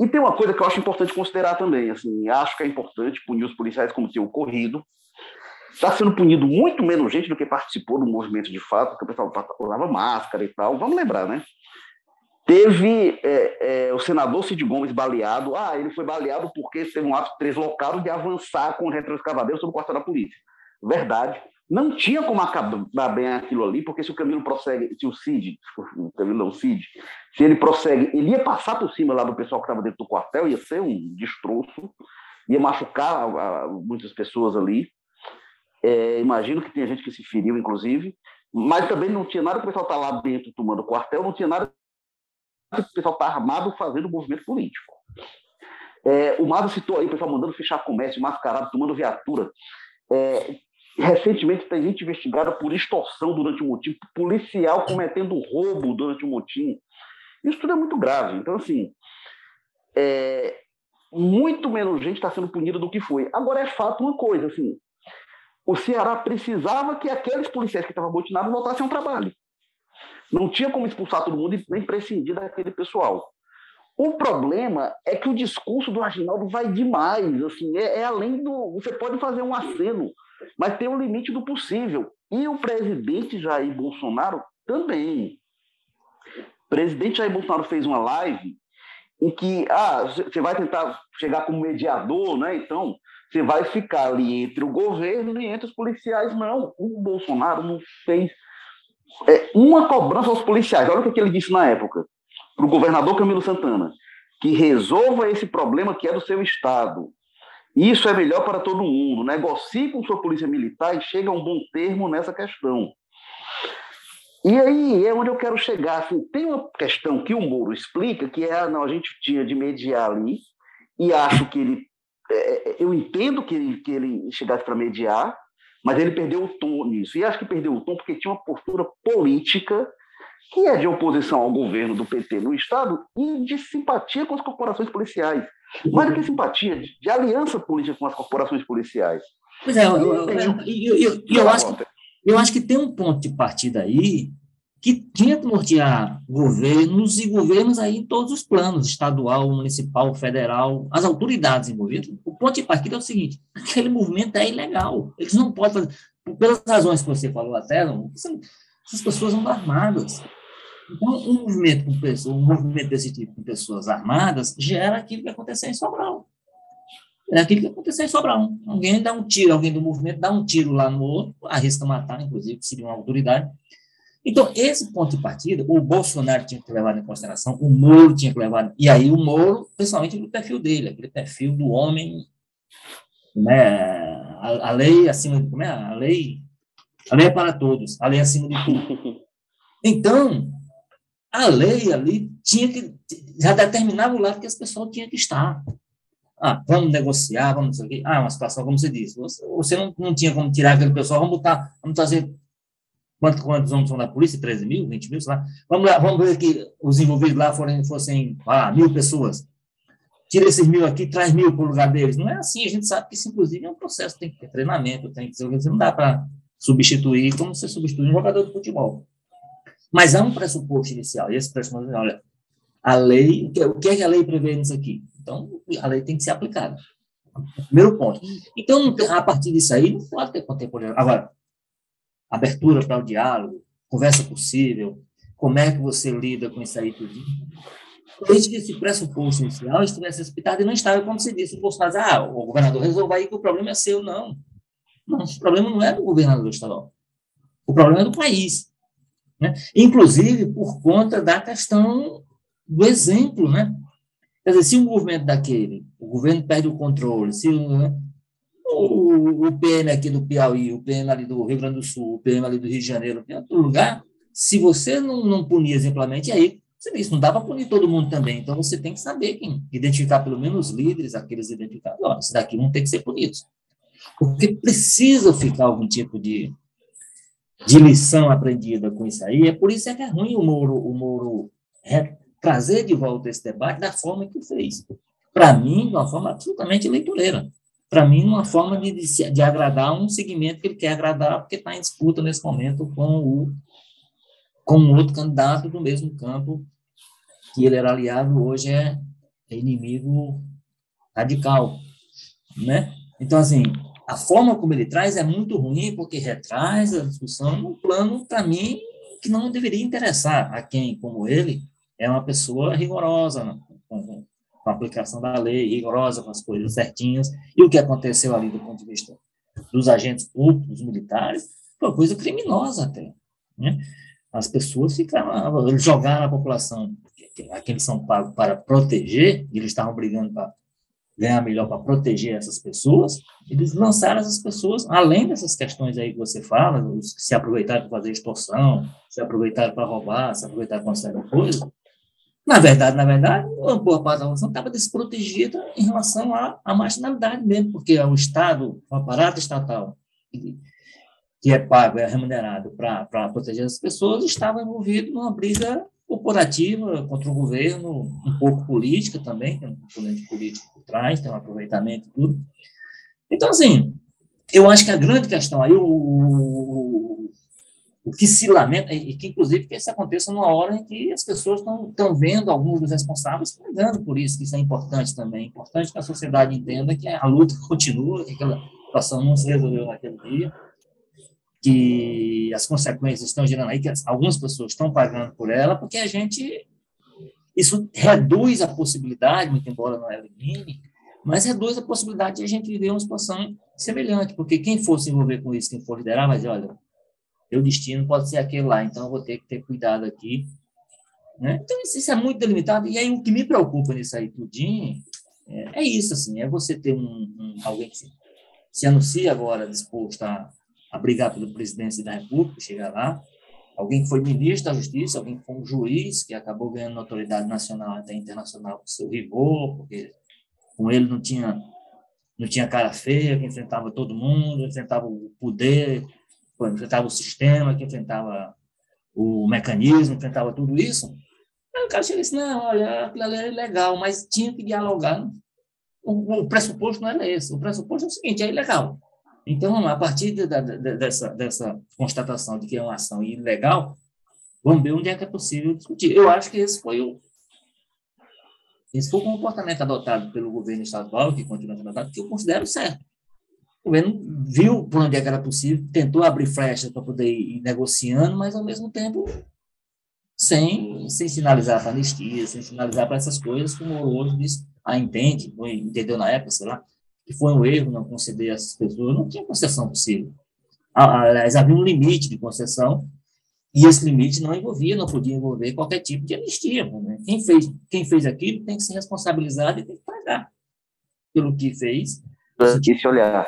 E, tem uma coisa que eu acho importante considerar também, assim, acho que é importante punir os policiais como tem ocorrido, Está sendo punido muito menos gente do que participou do movimento de fato, porque o pessoal usava máscara e tal. Vamos lembrar, né? Teve é, é, o senador Cid Gomes baleado. Ah, ele foi baleado porque teve um ato deslocado de avançar com retroescavadeiro sobre o quartel da polícia. Verdade. Não tinha como acabar bem aquilo ali, porque se o Camilo prossegue, se o Cid, o Camilo não, o Cid, se ele prossegue, ele ia passar por cima lá do pessoal que estava dentro do quartel, ia ser um destroço, ia machucar muitas pessoas ali. É, imagino que tem gente que se feriu, inclusive, mas também não tinha nada que o pessoal está lá dentro tomando quartel, não tinha nada que o pessoal está armado fazendo movimento político. É, o Maza citou aí o pessoal mandando fechar comércio, mascarado, tomando viatura. É, recentemente tem gente investigada por extorsão durante o motim, policial cometendo roubo durante o motim. Isso tudo é muito grave. Então, assim, é, muito menos gente está sendo punida do que foi. Agora, é fato uma coisa, assim, o Ceará precisava que aqueles policiais que estavam amotinados voltassem ao trabalho. Não tinha como expulsar todo mundo e nem prescindir daquele pessoal. O problema é que o discurso do Aginaldo vai demais, assim, é, é, além do. Você pode fazer um aceno, mas tem um limite do possível. E o presidente Jair Bolsonaro também. O presidente Jair Bolsonaro fez uma live em que ah, você vai tentar chegar como mediador, né? Então, você vai ficar ali entre o governo e entre os policiais. Não, o Bolsonaro não fez é, uma cobrança aos policiais. Olha o que ele disse na época para o governador Camilo Santana, que resolva esse problema que é do seu estado. Isso é melhor para todo mundo. Negocie com sua polícia militar e chegue a um bom termo nessa questão. E aí é onde eu quero chegar. Assim, tem uma questão que o Moro explica, que é, não, a gente tinha de mediar ali, e acho que ele, é, é eu entendo que ele, que ele chegasse para mediar, mas ele perdeu o tom nisso. E acho que perdeu o tom porque tinha uma postura política que é de oposição ao governo do PT no Estado e de simpatia com as corporações policiais. Mais do que simpatia, de, de aliança política com as corporações policiais. Pois é, eu, eu, eu, eu, acho que, eu acho que tem um ponto de partida aí que tinha que nortear governos e governos aí em todos os planos, estadual, municipal, federal, as autoridades envolvidas. O ponto de partida é o seguinte, aquele movimento é ilegal. Eles não podem fazer, pelas razões que você falou até, essas pessoas são armadas. Então, um movimento, com pessoas, um movimento desse tipo com pessoas armadas gera aquilo que aconteceu em Sobral. É aquilo que aconteceu em Sobral. Alguém dá um tiro, alguém do movimento dá um tiro lá no outro, arrisca matar, inclusive, seria uma autoridade. Então, esse ponto de partida, o Bolsonaro tinha que levar em consideração, o Moro tinha que levar, e aí o Moro, principalmente no perfil dele, aquele perfil do homem, né, a, a lei acima de, como é, a lei, a lei é para todos, a lei é acima de tudo. Então, a lei ali tinha que, já determinava o lado que as pessoas tinham que estar. Ah, vamos negociar, vamos. Ah, uma situação, como você disse, você, você não, não tinha como tirar aquele pessoal, vamos botar, vamos fazer, quantos, quantos homens são na polícia? 13 mil, 20 mil, sei lá. Vamos lá, vamos ver que os envolvidos lá forem, fossem, ah, mil pessoas. Tira esses mil aqui, traz mil para o lugar deles. Não é assim, a gente sabe que isso, inclusive, é um processo, tem que ter treinamento, tem que ser, não dá para substituir como você substitui um jogador de futebol. Mas há um pressuposto inicial, e esse pressuposto olha, a lei, o que é que a lei prevê nisso aqui? Então, a lei tem que ser aplicada. Primeiro ponto. Então, a partir disso aí, não pode ter contemporâneo. Agora, abertura para o diálogo, conversa possível, como é que você lida com isso aí tudo? Desde que esse pressuposto inicial estivesse respeitado e não estava, como se disse, o Bolsonaro, ah, o governador resolva aí que o problema é seu, não. Não, o problema não é do governador estadual. O problema é do país. Né? Inclusive por conta da questão do exemplo, né? Quer dizer, se um movimento daquele, o governo perde o controle, se né, o, o PM aqui do Piauí, o PM ali do Rio Grande do Sul, o PM ali do Rio de Janeiro, em outro lugar, se você não, não punir exemplarmente, aí diz, não dá para punir todo mundo também. Então você tem que saber quem, identificar pelo menos os líderes, aqueles identificados. Olha, esses daqui vão ter que ser punidos. Porque precisa ficar algum tipo de, de lição aprendida com isso aí. É por isso é que é ruim o Moro, o Moro é, trazer de volta esse debate da forma que fez. Para mim, de uma forma absolutamente eleitoreira. Para mim, uma forma de, de, de, agradar um segmento que ele quer agradar, porque está em disputa nesse momento com o com outro candidato do mesmo campo que ele era aliado, hoje é, é inimigo radical, né? Então, assim, a forma como ele traz é muito ruim, porque retraz a discussão num plano, para mim, que não deveria interessar a quem, como ele, é uma pessoa rigorosa né, com, a aplicação da lei, rigorosa com as coisas certinhas. E o que aconteceu ali do ponto de vista dos agentes públicos, militares, foi uma coisa criminosa até. Né? As pessoas ficaram, eles jogaram a população, aqueles são pagos para proteger, e eles estavam brigando para ganhar melhor para proteger essas pessoas, eles lançaram essas pessoas, além dessas questões aí que você fala, os que se aproveitaram para fazer extorsão, se aproveitaram para roubar, se aproveitaram para de coisa, na verdade, na verdade, uma boa parte da população estava desprotegida em relação à, à marginalidade mesmo, porque o Estado, o aparato estatal, que é pago, é remunerado para proteger as pessoas, estava envolvido numa briga corporativa contra o governo, um pouco política também, tem um componente político por trás, tem um aproveitamento e tudo. Então, assim, eu acho que a grande questão aí, o, o, que se lamenta, e que inclusive que isso aconteça numa hora em que as pessoas estão vendo alguns dos responsáveis brigando por isso, que isso é importante também. É importante que a sociedade entenda que a luta continua, que aquela situação não se resolveu naquele dia, que as consequências estão gerando aí, que algumas pessoas estão pagando por ela, porque a gente. Isso reduz a possibilidade, muito embora não elimine, mas reduz a possibilidade de a gente viver uma situação semelhante, porque quem for se envolver com isso, quem for liderar, vai dizer, olha, meu destino pode ser aquele lá, então eu vou ter que ter cuidado aqui. Né? Então, isso, é muito delimitado, e aí o que me preocupa nisso aí tudinho é, é isso, assim, é você ter um, um alguém que se, se, anuncia agora disposto a, a brigar pela presidência da República, chegar lá, alguém que foi ministro da Justiça, alguém que foi um juiz, que acabou ganhando autoridade nacional até internacional com seu rigor, porque com ele não tinha não tinha cara feia, que enfrentava todo mundo, enfrentava o poder, enfrentava o sistema, que enfrentava o mecanismo, enfrentava tudo isso. Aí o cara chega e disse, não, olha, aquilo ali é legal, mas tinha que dialogar. O, o, pressuposto não era esse. O pressuposto é o seguinte, é ilegal. Então, a partir de, de, dessa, dessa constatação de que é uma ação ilegal, vamos ver onde é que é possível discutir. Eu acho que esse foi o, esse foi o comportamento adotado pelo governo estadual, que continua sendo adotado, que eu considero certo. O governo viu por onde é era possível, tentou abrir flechas para poder ir negociando, mas, ao mesmo tempo, sem, sem sinalizar para anistia, sem sinalizar para essas coisas, como o outro disse, ah, entende, entendeu na época, sei lá, que foi um erro não conceder essas pessoas, não tinha concessão possível. Aliás, havia um limite de concessão, e esse limite não envolvia, não podia envolver qualquer tipo de anistia. Né? Quem, fez, quem fez aquilo tem que ser responsabilizado e tem que pagar pelo que fez. E se olhar.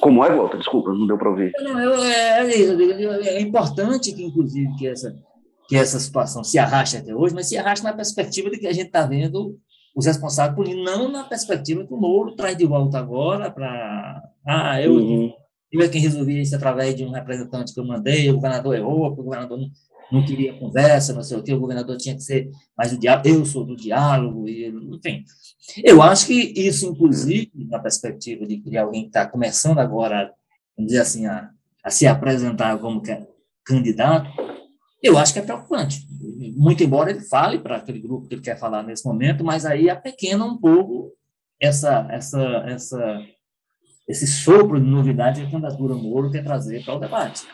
Como é, Walter? Desculpa, não deu para ouvir. Não, eu, é, é, é, importante que, inclusive, que essa, que essa situação se arraste até hoje, mas se arraste na perspectiva de que a gente está vendo os responsáveis punindo, não na perspectiva que o Moro traz de volta agora para. Ah, eu. Uhum eu é quem resolvia isso através de um representante que eu mandei, o governador errou, o governador não, não queria conversa, não sei o quê, o governador tinha que ser mais do diálogo, eu sou do diálogo, e, enfim. Eu acho que isso, inclusive, na perspectiva de que alguém que está começando agora, vamos dizer assim, a, a se apresentar como candidato, eu acho que é preocupante. Muito embora ele fale para aquele grupo que ele quer falar nesse momento, mas aí apequena um pouco essa, essa, essa esse sopro de novidade que a candidatura Moro quer trazer para o debate.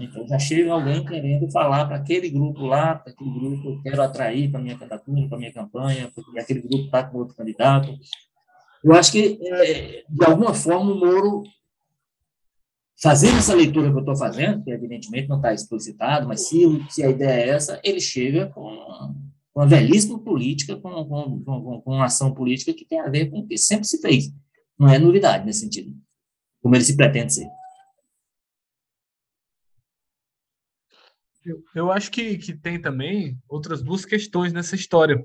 Então, já chega alguém querendo falar para aquele grupo lá, para aquele grupo eu quero atrair para a minha candidatura, para a minha campanha, porque aquele grupo está com outro candidato. Eu acho que, é, de alguma forma, o Moro, fazendo essa leitura que eu estou fazendo, que evidentemente não está explicitado, mas se, se a ideia é essa, ele chega com uma velhíssima política, com, com, com, com uma ação política que tem a ver com o que sempre se fez não é novidade nesse sentido, como ele se pretende ser. Eu, acho que, que tem também outras duas questões nessa história.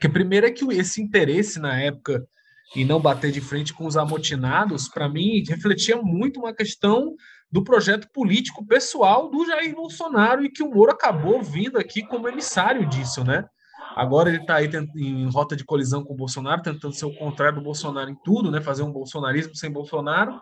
Que a primeira é que esse interesse na época em não bater de frente com os amotinados, para mim, refletia muito uma questão do projeto político pessoal do Jair Bolsonaro e que o Moro acabou vindo aqui como emissário disso, né? Agora ele está aí em rota de colisão com o Bolsonaro, tentando ser o contrário do Bolsonaro em tudo, né? Fazer um bolsonarismo sem Bolsonaro.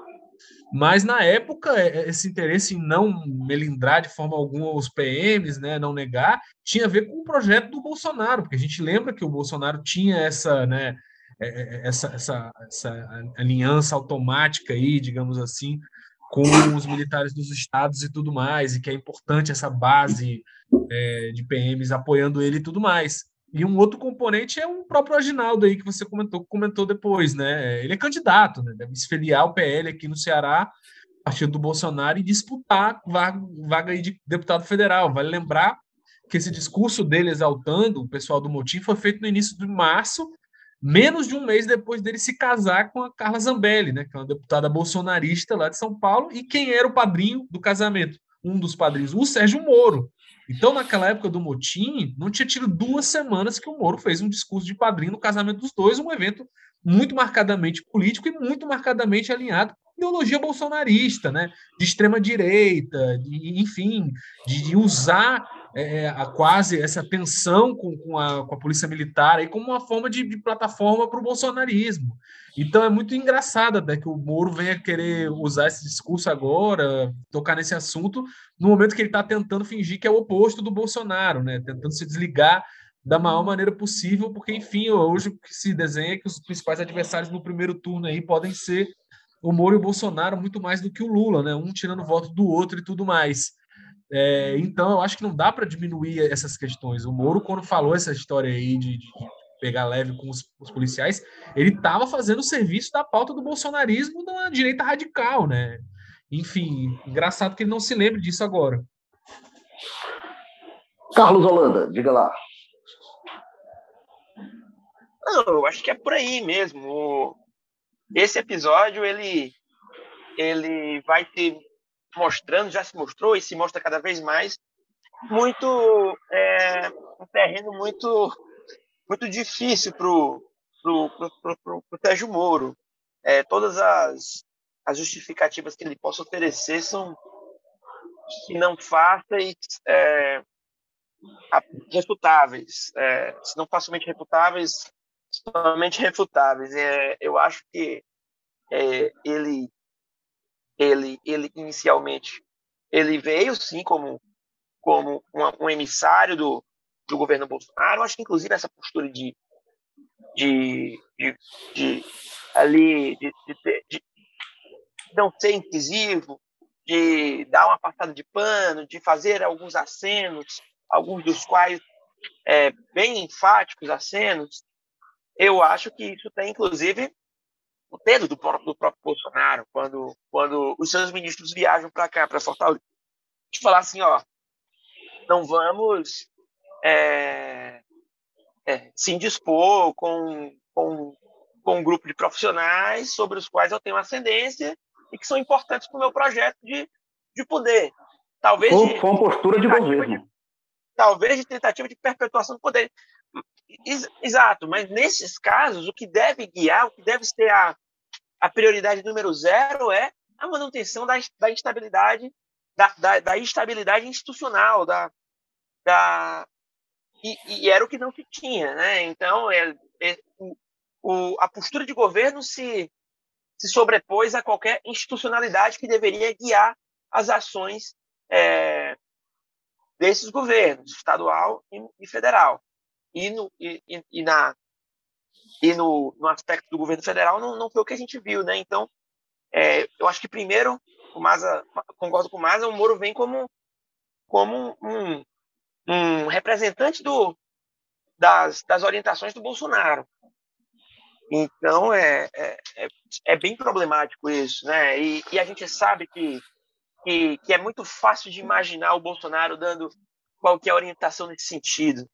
Mas na época, é, é, esse interesse em não melindrar de forma alguma os PMs, né, não negar, tinha a ver com o projeto do Bolsonaro, porque a gente lembra que o Bolsonaro tinha essa, né, é, essa, essa, essa aliança automática aí, digamos assim, com os militares dos estados e tudo mais, e que é importante essa base é, de PMs apoiando ele e tudo mais. E um outro componente é o próprio Aginaldo aí, que você comentou, comentou depois, né? Ele é candidato, né? Deve se filiar ao PL aqui no Ceará, partido do Bolsonaro, e disputar vaga, vaga aí de deputado federal. Vale lembrar que esse discurso dele exaltando o pessoal do Motim foi feito no início de março, menos de um mês depois dele se casar com a Carla Zambelli, né? Que é uma deputada bolsonarista lá de São Paulo. E quem era o padrinho do casamento? Um dos padrinhos, o Sérgio Moro, então, naquela época do motim, não tinha tido duas semanas que o Moro fez um discurso de padrinho no casamento dos dois, um evento muito marcadamente político e muito marcadamente alinhado com ideologia bolsonarista, né? de extrema direita, de, enfim, de, de usar é, a quase essa tensão com, com, a, com a polícia militar aí como uma forma de, de plataforma para o bolsonarismo. Então é muito engraçado até que o Moro venha querer usar esse discurso agora, tocar nesse assunto, no momento que ele está tentando fingir que é o oposto do Bolsonaro, né? tentando se desligar da maior maneira possível, porque, enfim, hoje o que se desenha é que os principais adversários no primeiro turno aí podem ser o Moro e o Bolsonaro muito mais do que o Lula, né? Um tirando voto do outro e tudo mais. É, então, eu acho que não dá para diminuir essas questões. O Moro, quando falou essa história aí de, de pegar leve com os, os policiais, ele estava fazendo o serviço da pauta do bolsonarismo da direita radical, né? Enfim, engraçado que ele não se lembre disso agora. Carlos Holanda, diga lá. Não, eu acho que é por aí mesmo. Esse episódio, ele, ele vai te mostrando, já se mostrou e se mostra cada vez mais, muito é, um terreno muito muito difícil para o pro, pro, pro, pro Sérgio Moro. É, todas as, as justificativas que ele possa oferecer são, se não fáceis, é, refutáveis. É, se não facilmente refutáveis, somente refutáveis. É, eu acho que é, ele, ele, ele inicialmente ele veio sim como como um, um emissário do, do governo Bolsonaro. Acho que inclusive essa postura de de, de, de ali de, de não ser incisivo, de dar uma passada de pano, de fazer alguns acenos, alguns dos quais é, bem enfáticos acenos, eu acho que isso tem, inclusive, o dedo do, do próprio Bolsonaro, quando, quando os seus ministros viajam para cá, para Fortaleza, de falar assim, ó, não vamos é, é, se indispor com, com, com um grupo de profissionais sobre os quais eu tenho ascendência e que são importantes para o meu projeto de, de poder. Talvez com, de, com a postura de governo. De, talvez de tentativa de perpetuação do poder. Exato, mas nesses casos, o que deve guiar, o que deve ser a, a prioridade número zero é a manutenção da, da estabilidade, da, da, da estabilidade institucional, da, da, e, e, era o que não se tinha, né? Então, é, é, o, a postura de governo se, se sobrepôs a qualquer institucionalidade que deveria guiar as ações é, desses governos, estadual e, e federal. E, no, e, e, na, e no, no aspecto do governo federal não, não foi o que a gente viu, né? Então, é, eu acho que primeiro, o Maza, concordo com o Maza, o Moro vem como, como um, um representante do, das, das orientações do Bolsonaro. Então, é, é, é, é bem problemático isso, né? E, e a gente sabe que, que, que, é muito fácil de imaginar o Bolsonaro dando qualquer orientação nesse sentido.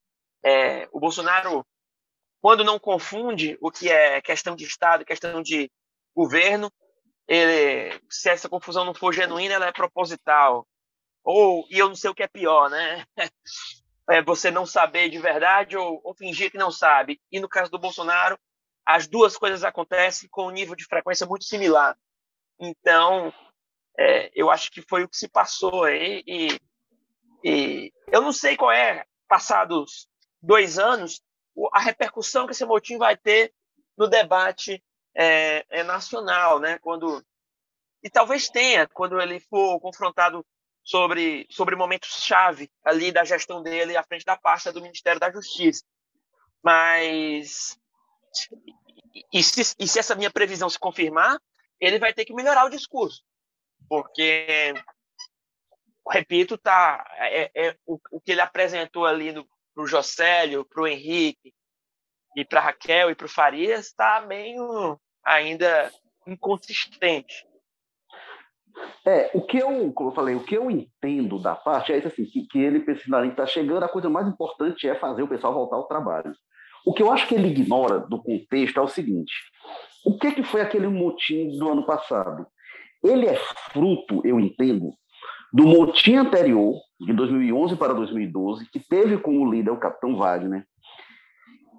É, o Bolsonaro, quando não confunde o que é questão de Estado questão de governo, ele, se essa confusão não for genuína, ela é proposital. Ou, e eu não sei o que é pior, né? É você não saber de verdade ou, ou fingir que não sabe. E no caso do Bolsonaro, as duas coisas acontecem com um nível de frequência muito similar. Então, é, eu acho que foi o que se passou aí. E, e eu não sei qual é, passados dois anos, a repercussão que esse motim vai ter no debate é, é nacional, né? Quando e talvez tenha quando ele for confrontado sobre, sobre momentos-chave ali da gestão dele à frente da pasta do Ministério da Justiça. Mas. E se, e se essa minha previsão se confirmar, ele vai ter que melhorar o discurso. Porque, repito, tá, é, é o, o, que ele apresentou ali para o Jocélio, para o Henrique, e para Raquel e para o Farias, está meio ainda inconsistente. É, o que eu, como eu falei, o que eu entendo da parte é isso assim, que, que ele que está chegando, a coisa mais importante é fazer o pessoal voltar ao trabalho. O que eu acho que ele ignora do contexto é o seguinte: o que, que foi aquele motim do ano passado? Ele é fruto, eu entendo, do motim anterior, de 2011 para 2012, que teve como líder o capitão Wagner.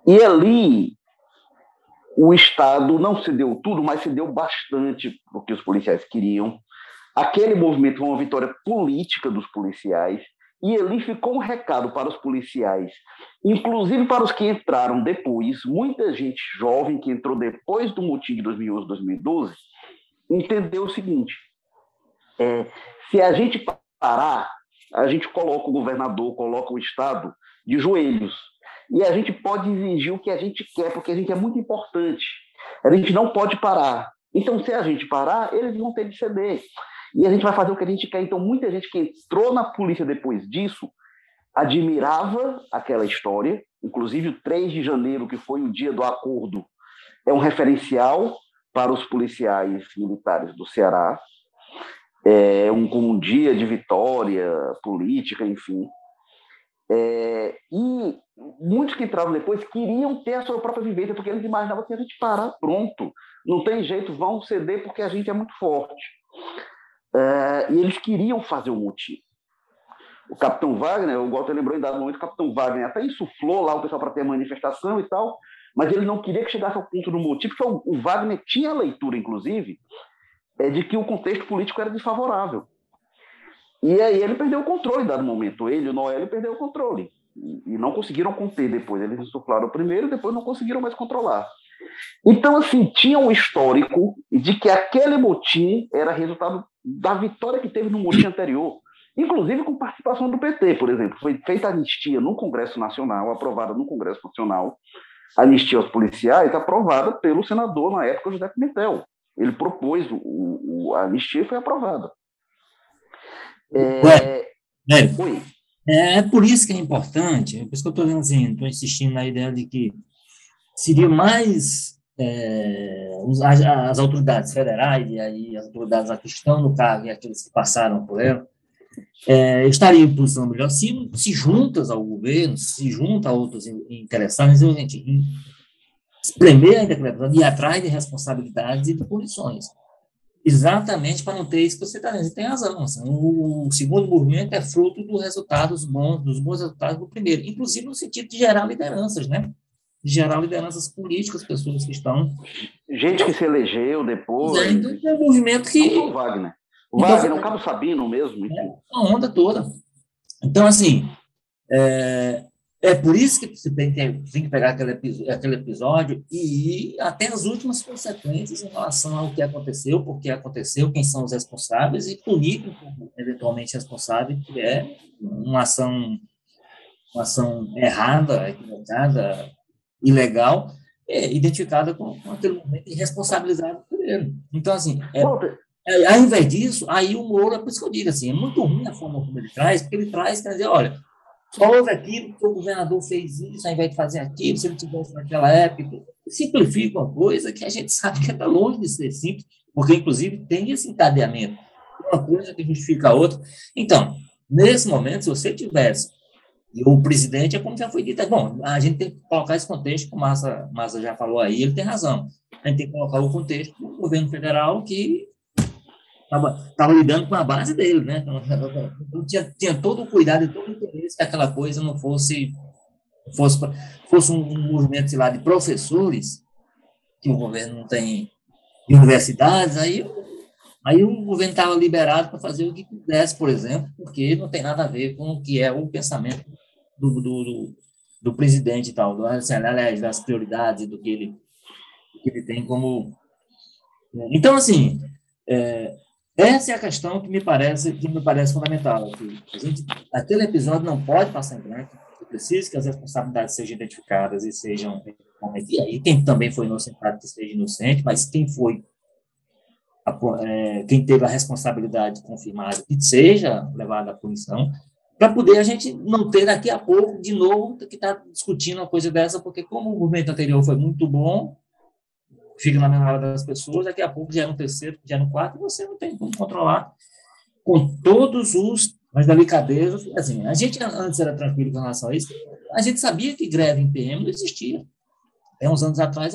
E ali o Estado não se deu tudo, mas se deu bastante o que os policiais queriam. Aquele movimento foi uma vitória política dos policiais e ali ficou um recado para os policiais, inclusive para os que entraram depois, muita gente jovem que entrou depois do motim de 2011, 2012, entendeu o seguinte: é, se a gente parar, a gente coloca o governador, coloca o Estado de joelhos. E a gente pode exigir o que a gente quer, porque a gente é muito importante. A gente não pode parar. Então, se a gente parar, eles vão ter de ceder. E a gente vai fazer o que a gente quer. Então, muita gente que entrou na polícia depois disso admirava aquela história. Inclusive, o 3 de janeiro, que foi o dia do acordo, é um referencial para os policiais militares do Ceará. É um, um dia de vitória política, enfim. É, e muitos que entraram depois queriam ter a sua própria vivência, porque eles imaginavam que a gente parar, pronto, não tem jeito, vão ceder porque a gente é muito forte. É, e eles queriam fazer o motim. O Capitão Wagner, o Walter lembrou em dado momento, o Capitão Wagner até insuflou lá o pessoal para ter manifestação e tal, mas ele não queria que chegasse ao ponto do motim, porque o, Wagner tinha leitura, inclusive, é, de que o contexto político era desfavorável. E aí ele perdeu o controle dado momento. Ele o Noélio perderam o controle. E, não conseguiram conter depois. Eles insuflaram primeiro e depois não conseguiram mais controlar. Então, assim, tinha um histórico de que aquele motim era resultado da vitória que teve no motim anterior. Inclusive com participação do PT, por exemplo. Foi feita anistia no Congresso Nacional, aprovada no Congresso Nacional, anistia aos policiais, aprovada pelo senador, na época, José Pimentel. Ele propôs o, o, a anistia e foi aprovada. É, Ué, é, é, por isso que é importante, é por isso que eu estou assim, insistindo na ideia de que seria mais é, as, as, autoridades federais e aí as autoridades que estão no cargo e aqueles que passaram por ela é, estariam em posição melhor se, se juntas ao governo, se juntam a outros interessados, gente, em espremer a interpretação e atrás de responsabilidades e de punições exatamente para não ter isso que você está dizendo. Você tem razão. Assim, o segundo movimento é fruto dos resultados bons, dos bons resultados do primeiro, inclusive no sentido de gerar lideranças, né? Gerar lideranças políticas, pessoas que estão. Gente que se elegeu depois. É, então é um movimento que. Não o Wagner. O então, Wagner, o Cabo Sabino mesmo. É, a onda toda. Então, assim, é, é por isso que você tem que, pegar aquele, aquele episódio e ir até as últimas consequências em relação ao que aconteceu, por que aconteceu, quem são os responsáveis e punir eventualmente responsável, que é uma ação, uma ação errada, equivocada, ilegal, é, identificada com, com aquele momento e responsabilizado por ele. Então, assim, é, é, ao invés disso, aí o Moro, é por isso que eu digo assim, é muito ruim a forma como ele traz, porque ele traz, quer dizer, olha, só houve aquilo o governador fez isso, ao invés de fazer aquilo, se ele tivesse naquela época. Simplifica uma coisa que a gente sabe que está longe de ser simples, porque, inclusive, tem esse encadeamento. Uma coisa que justifica a outra. Então, nesse momento, se você tivesse, e o presidente, é como já foi dito, é bom, a gente tem que colocar esse contexto, como Massa, Massa já falou aí, ele tem razão. A gente tem que colocar o contexto do governo federal que estava lidando com a base dele, né? Tinha, tinha todo o cuidado e todo o interesse que aquela coisa não fosse fosse, fosse um, movimento, sei lá, de professores, que o governo não tem universidades, aí, aí o governo estava liberado para fazer o que quisesse, por exemplo, porque não tem nada a ver com o que é o pensamento do, do, do, do presidente e tal, do, assim, aliás, das prioridades do que ele, que ele tem como... Então, assim, é, essa é a questão que me parece, que me parece fundamental. Que a gente, aquele episódio não pode passar em branco. É preciso que as responsabilidades sejam identificadas e sejam. E aí, quem também foi inocentado, que seja inocente, mas quem foi. É, quem teve a responsabilidade confirmada, que seja levado à punição, para poder a gente não ter daqui a pouco, de novo, que está discutindo uma coisa dessa, porque como o movimento anterior foi muito bom, fica na memória das pessoas, daqui a pouco já é no terceiro, já é no quarto, e você não tem como controlar com todos os mas delicadezas, assim, a gente antes era tranquilo com relação a isso, a gente sabia que greve em PM não existia. Até uns anos atrás,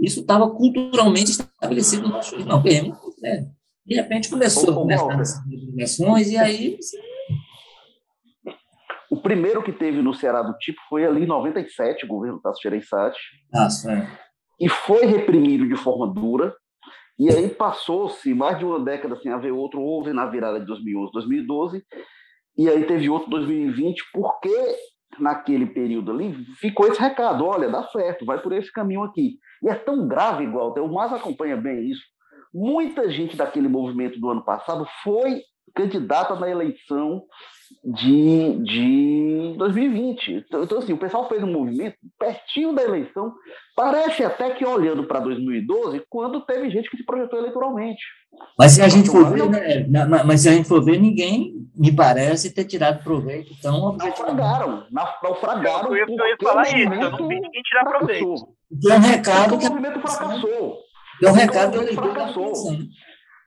isso estava culturalmente estabelecido no nosso Não, PM né? De repente começou a essas negociações, e aí. O primeiro que teve no Ceará do tipo foi ali em 97, o governo Tasso Gereissati. Ah, é e foi reprimido de forma dura. E aí passou-se mais de uma década sem haver outro, houve na virada de 2011, 2012, e aí teve outro 2020, porque naquele período ali ficou esse recado: olha, dá certo, vai por esse caminho aqui. E é tão grave, igual, o mais acompanha bem isso. Muita gente daquele movimento do ano passado foi candidata na eleição de, de 2020. Então, então, assim, o pessoal fez um movimento pertinho da eleição, parece até que olhando para 2012, quando teve gente que se projetou eleitoralmente. Mas se a gente for ver, né, mas se a gente for ver, ninguém me parece ter tirado proveito tão Naufragaram, naufragaram. Eu, eu, ia falar isso, eu não vi ninguém tirar proveito. Tem um recado que o movimento fracassou. Tem um recado que fracassou.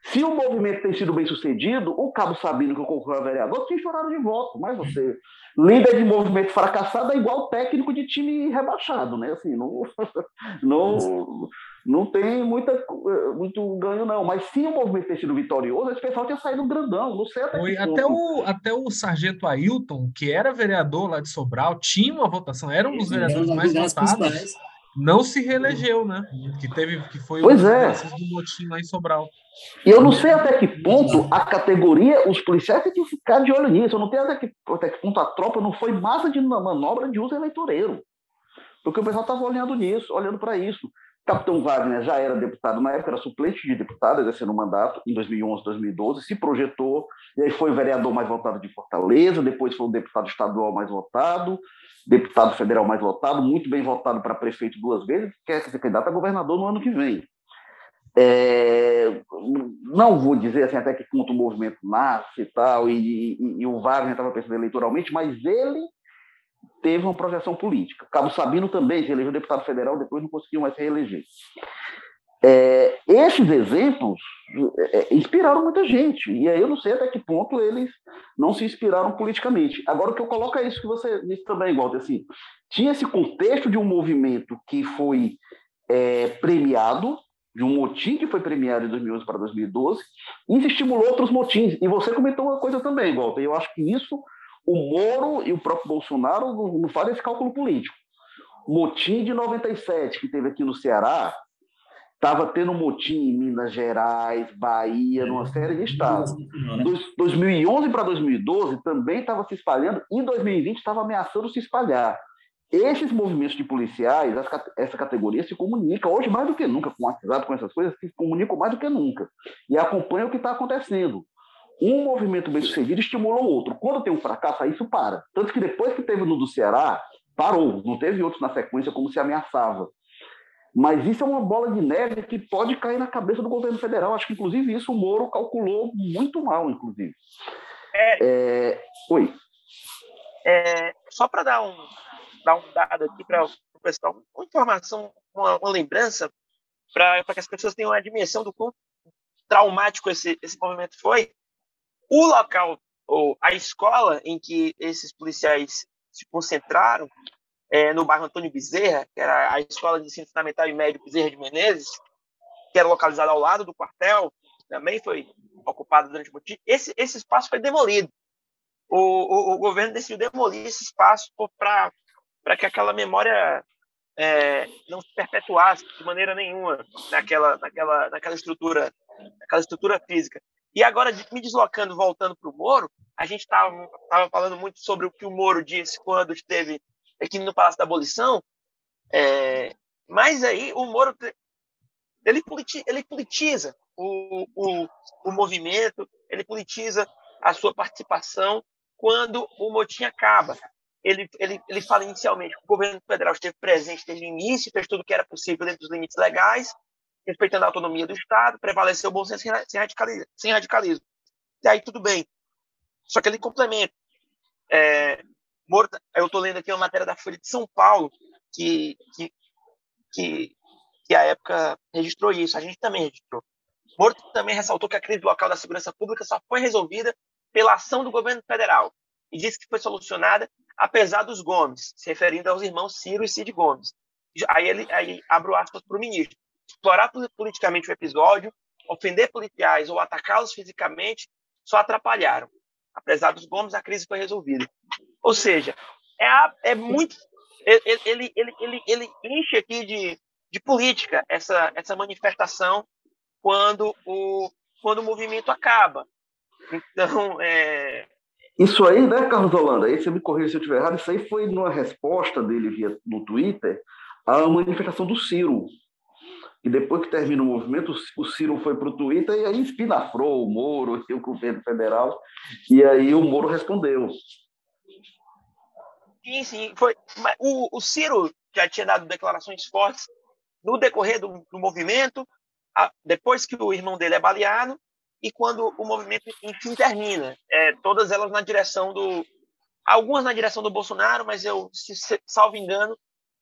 Se o movimento tem sido bem sucedido, o Cabo Sabino, que concorreu a vereador, tinha chorado de voto. Mas você, líder de movimento fracassado, é igual técnico de time rebaixado, né? Assim, não, não, não tem muita, muito ganho, não. Mas se o movimento tem sido vitorioso, esse pessoal tinha saído grandão. Não sei até Foi, até o, até o sargento Ailton, que era vereador lá de Sobral, tinha uma votação, era um dos vereadores mais votados não se reelegeu, né? Que teve, que foi pois é. do motim lá em Sobral. E eu não sei até que ponto a categoria, os policiais têm que ficar de olho nisso. Eu não sei até que, até que ponto a tropa não foi massa de manobra de uso eleitoreiro. Porque o pessoal estava olhando nisso, olhando para isso. Capitão Wagner já era deputado na época, era suplente de deputado, exercendo o mandato em 2011, 2012, se projetou, e aí foi o vereador mais votado de Fortaleza, depois foi o deputado estadual mais votado, deputado federal mais votado, muito bem votado para prefeito duas vezes, quer ser candidato a governador no ano que vem. É, não vou dizer assim até que ponto o movimento nasce e tal, e, e, e o Wagner estava pensando eleitoralmente, mas ele teve uma projeção política. Cabo Sabino também se elegeu deputado federal, depois não conseguiu mais se reeleger. É, esses exemplos é, inspiraram muita gente, e aí eu não sei até que ponto eles não se inspiraram politicamente. Agora, o que eu coloco é isso que você disse também, Walter, assim, tinha esse contexto de um movimento que foi é, premiado, de um motim que foi premiado em 2011 para 2012, e se estimulou outros motins. E você comentou uma coisa também, Walter, eu acho que isso o Moro e o próprio Bolsonaro não, não fazem esse cálculo político. Motim de 97, que teve aqui no Ceará, estava tendo motim em Minas Gerais, Bahia, numa série de estados. Dos 2011 para 2012 também estava se espalhando, e em 2020 estava ameaçando se espalhar. Esses movimentos de policiais, essa categoria se comunica hoje mais do que nunca com o WhatsApp, com essas coisas, se comunicam mais do que nunca e acompanham o que está acontecendo um movimento bem sucedido estimula o outro. Quando tem um fracasso, aí isso para. Tanto que depois que teve no do Ceará, parou. Não teve outros na sequência como se ameaçava. Mas isso é uma bola de neve que pode cair na cabeça do governo federal. Acho que, inclusive, isso o Moro calculou muito mal, inclusive. É... É... Oi. É... Só para dar um, dar um dado aqui para o pessoal, uma informação, uma, uma lembrança, para que as pessoas tenham a dimensão do quão traumático esse, esse movimento foi. O local, ou a escola em que esses policiais se concentraram, é, no bairro Antônio Bezerra, que era a escola de ensino fundamental e médio Bezerra de Menezes, que era localizada ao lado do quartel, também foi ocupado durante o motivo. Esse, esse espaço foi demolido. O, o, o governo decidiu demolir esse espaço para que aquela memória é, não se perpetuasse de maneira nenhuma naquela, naquela, naquela estrutura, naquela estrutura física. E agora, me deslocando, voltando para o Moro, a gente estava falando muito sobre o que o Moro disse quando esteve aqui no Palácio da Abolição, é, mas aí o Moro ele, politi, ele politiza o, o, o movimento, ele politiza a sua participação quando o motim acaba. Ele, ele, ele fala inicialmente que o governo federal esteve presente desde o início, fez tudo o que era possível dentro dos limites legais, respeitando a autonomia do Estado, prevaleceu o bom senso sem radicalismo. Sem radicalismo. E aí tudo bem. Só que ele complementa. É, eu estou lendo aqui uma matéria da Folha de São Paulo que, que, que, que a época registrou isso. A gente também registrou. Morto também ressaltou que a crise local da segurança pública só foi resolvida pela ação do governo federal e disse que foi solucionada apesar dos Gomes, se referindo aos irmãos Ciro e Cid Gomes. Aí ele aí abro aspas para o ministro explorar politicamente o episódio, ofender policiais ou atacá-los fisicamente só atrapalharam. Apesar dos Gomes, a crise foi resolvida. Ou seja, é, a, é muito. Ele, ele, ele, ele, ele enche aqui de, de política essa, essa manifestação quando o, quando o movimento acaba. Então, é... Isso aí, né, Carlos Holanda? Aí você me corrija se eu estiver errado. Isso aí foi numa resposta dele via, no Twitter à manifestação do Ciro, E depois que termina o movimento, o Ciro foi para o Twitter e aí espinafrou o Moro e o governo federal. E aí o Moro respondeu. Sim, sim. Foi, o, o Ciro já tinha dado declarações fortes no decorrer do, do movimento, a, depois que o irmão dele é baleado e quando o movimento enfim termina. É, todas elas na direção do. Algumas na direção do Bolsonaro, mas eu, se, salvo engano,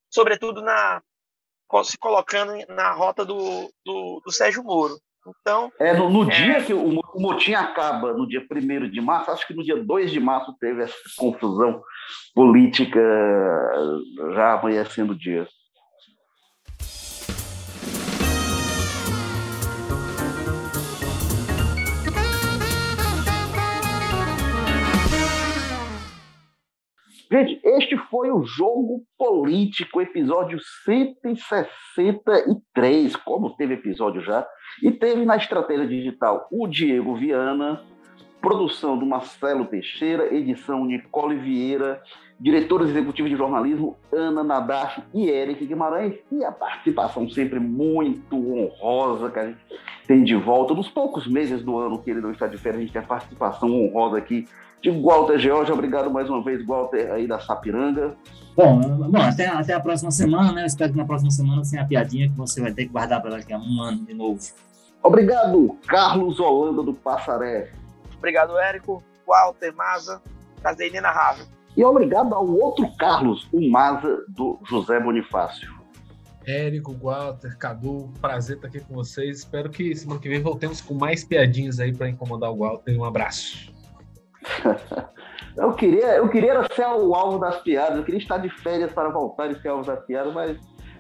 sobretudo na se colocando na rota do, do, do Sérgio Moro. Então, é, no, no é... dia que o, o motim acaba, no dia 1 de março, acho que no dia 2 de março teve essa confusão política já amanhecendo o dia. Gente, este foi o Jogo Político, episódio 163. Como teve episódio já? E teve na estratégia digital o Diego Viana, produção do Marcelo Teixeira, edição Nicole Vieira, diretores executivos de jornalismo Ana Nadaf e Eric Guimarães, e a participação sempre muito honrosa que a gente tem de volta. Nos poucos meses do ano que ele não está de férias, a gente tem a participação honrosa aqui de Walter George. Obrigado mais uma vez, Walter, aí da Sapiranga. Bom, bom até, até a próxima semana, né? espero que na próxima semana sem a piadinha que você vai ter que guardar para daqui a um ano de novo. Obrigado, Carlos Holanda do Passaré. Obrigado, Érico, Walter, Maza, prazer inenarrável. E obrigado ao outro Carlos, o Maza do José Bonifácio. Érico, Walter, Cadu, prazer estar aqui com vocês. Espero que semana que vem voltemos com mais piadinhas aí para incomodar o Walter. Um abraço. eu queria, eu queria ser o alvo das piadas, eu queria estar de férias para voltar e ser alvo das piadas, mas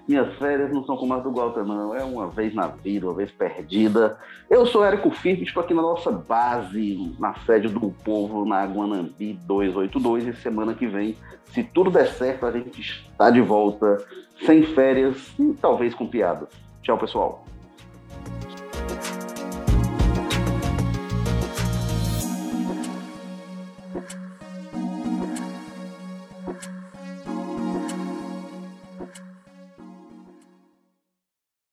minhas férias não são como as do Walter, não. É uma vez na vida, uma vez perdida. Eu sou Érico Firme, estou aqui na nossa base, na sede do povo, na Guanambi 282. E semana que vem, se tudo der certo, a gente está de volta, sem férias e talvez com piadas. Tchau, pessoal.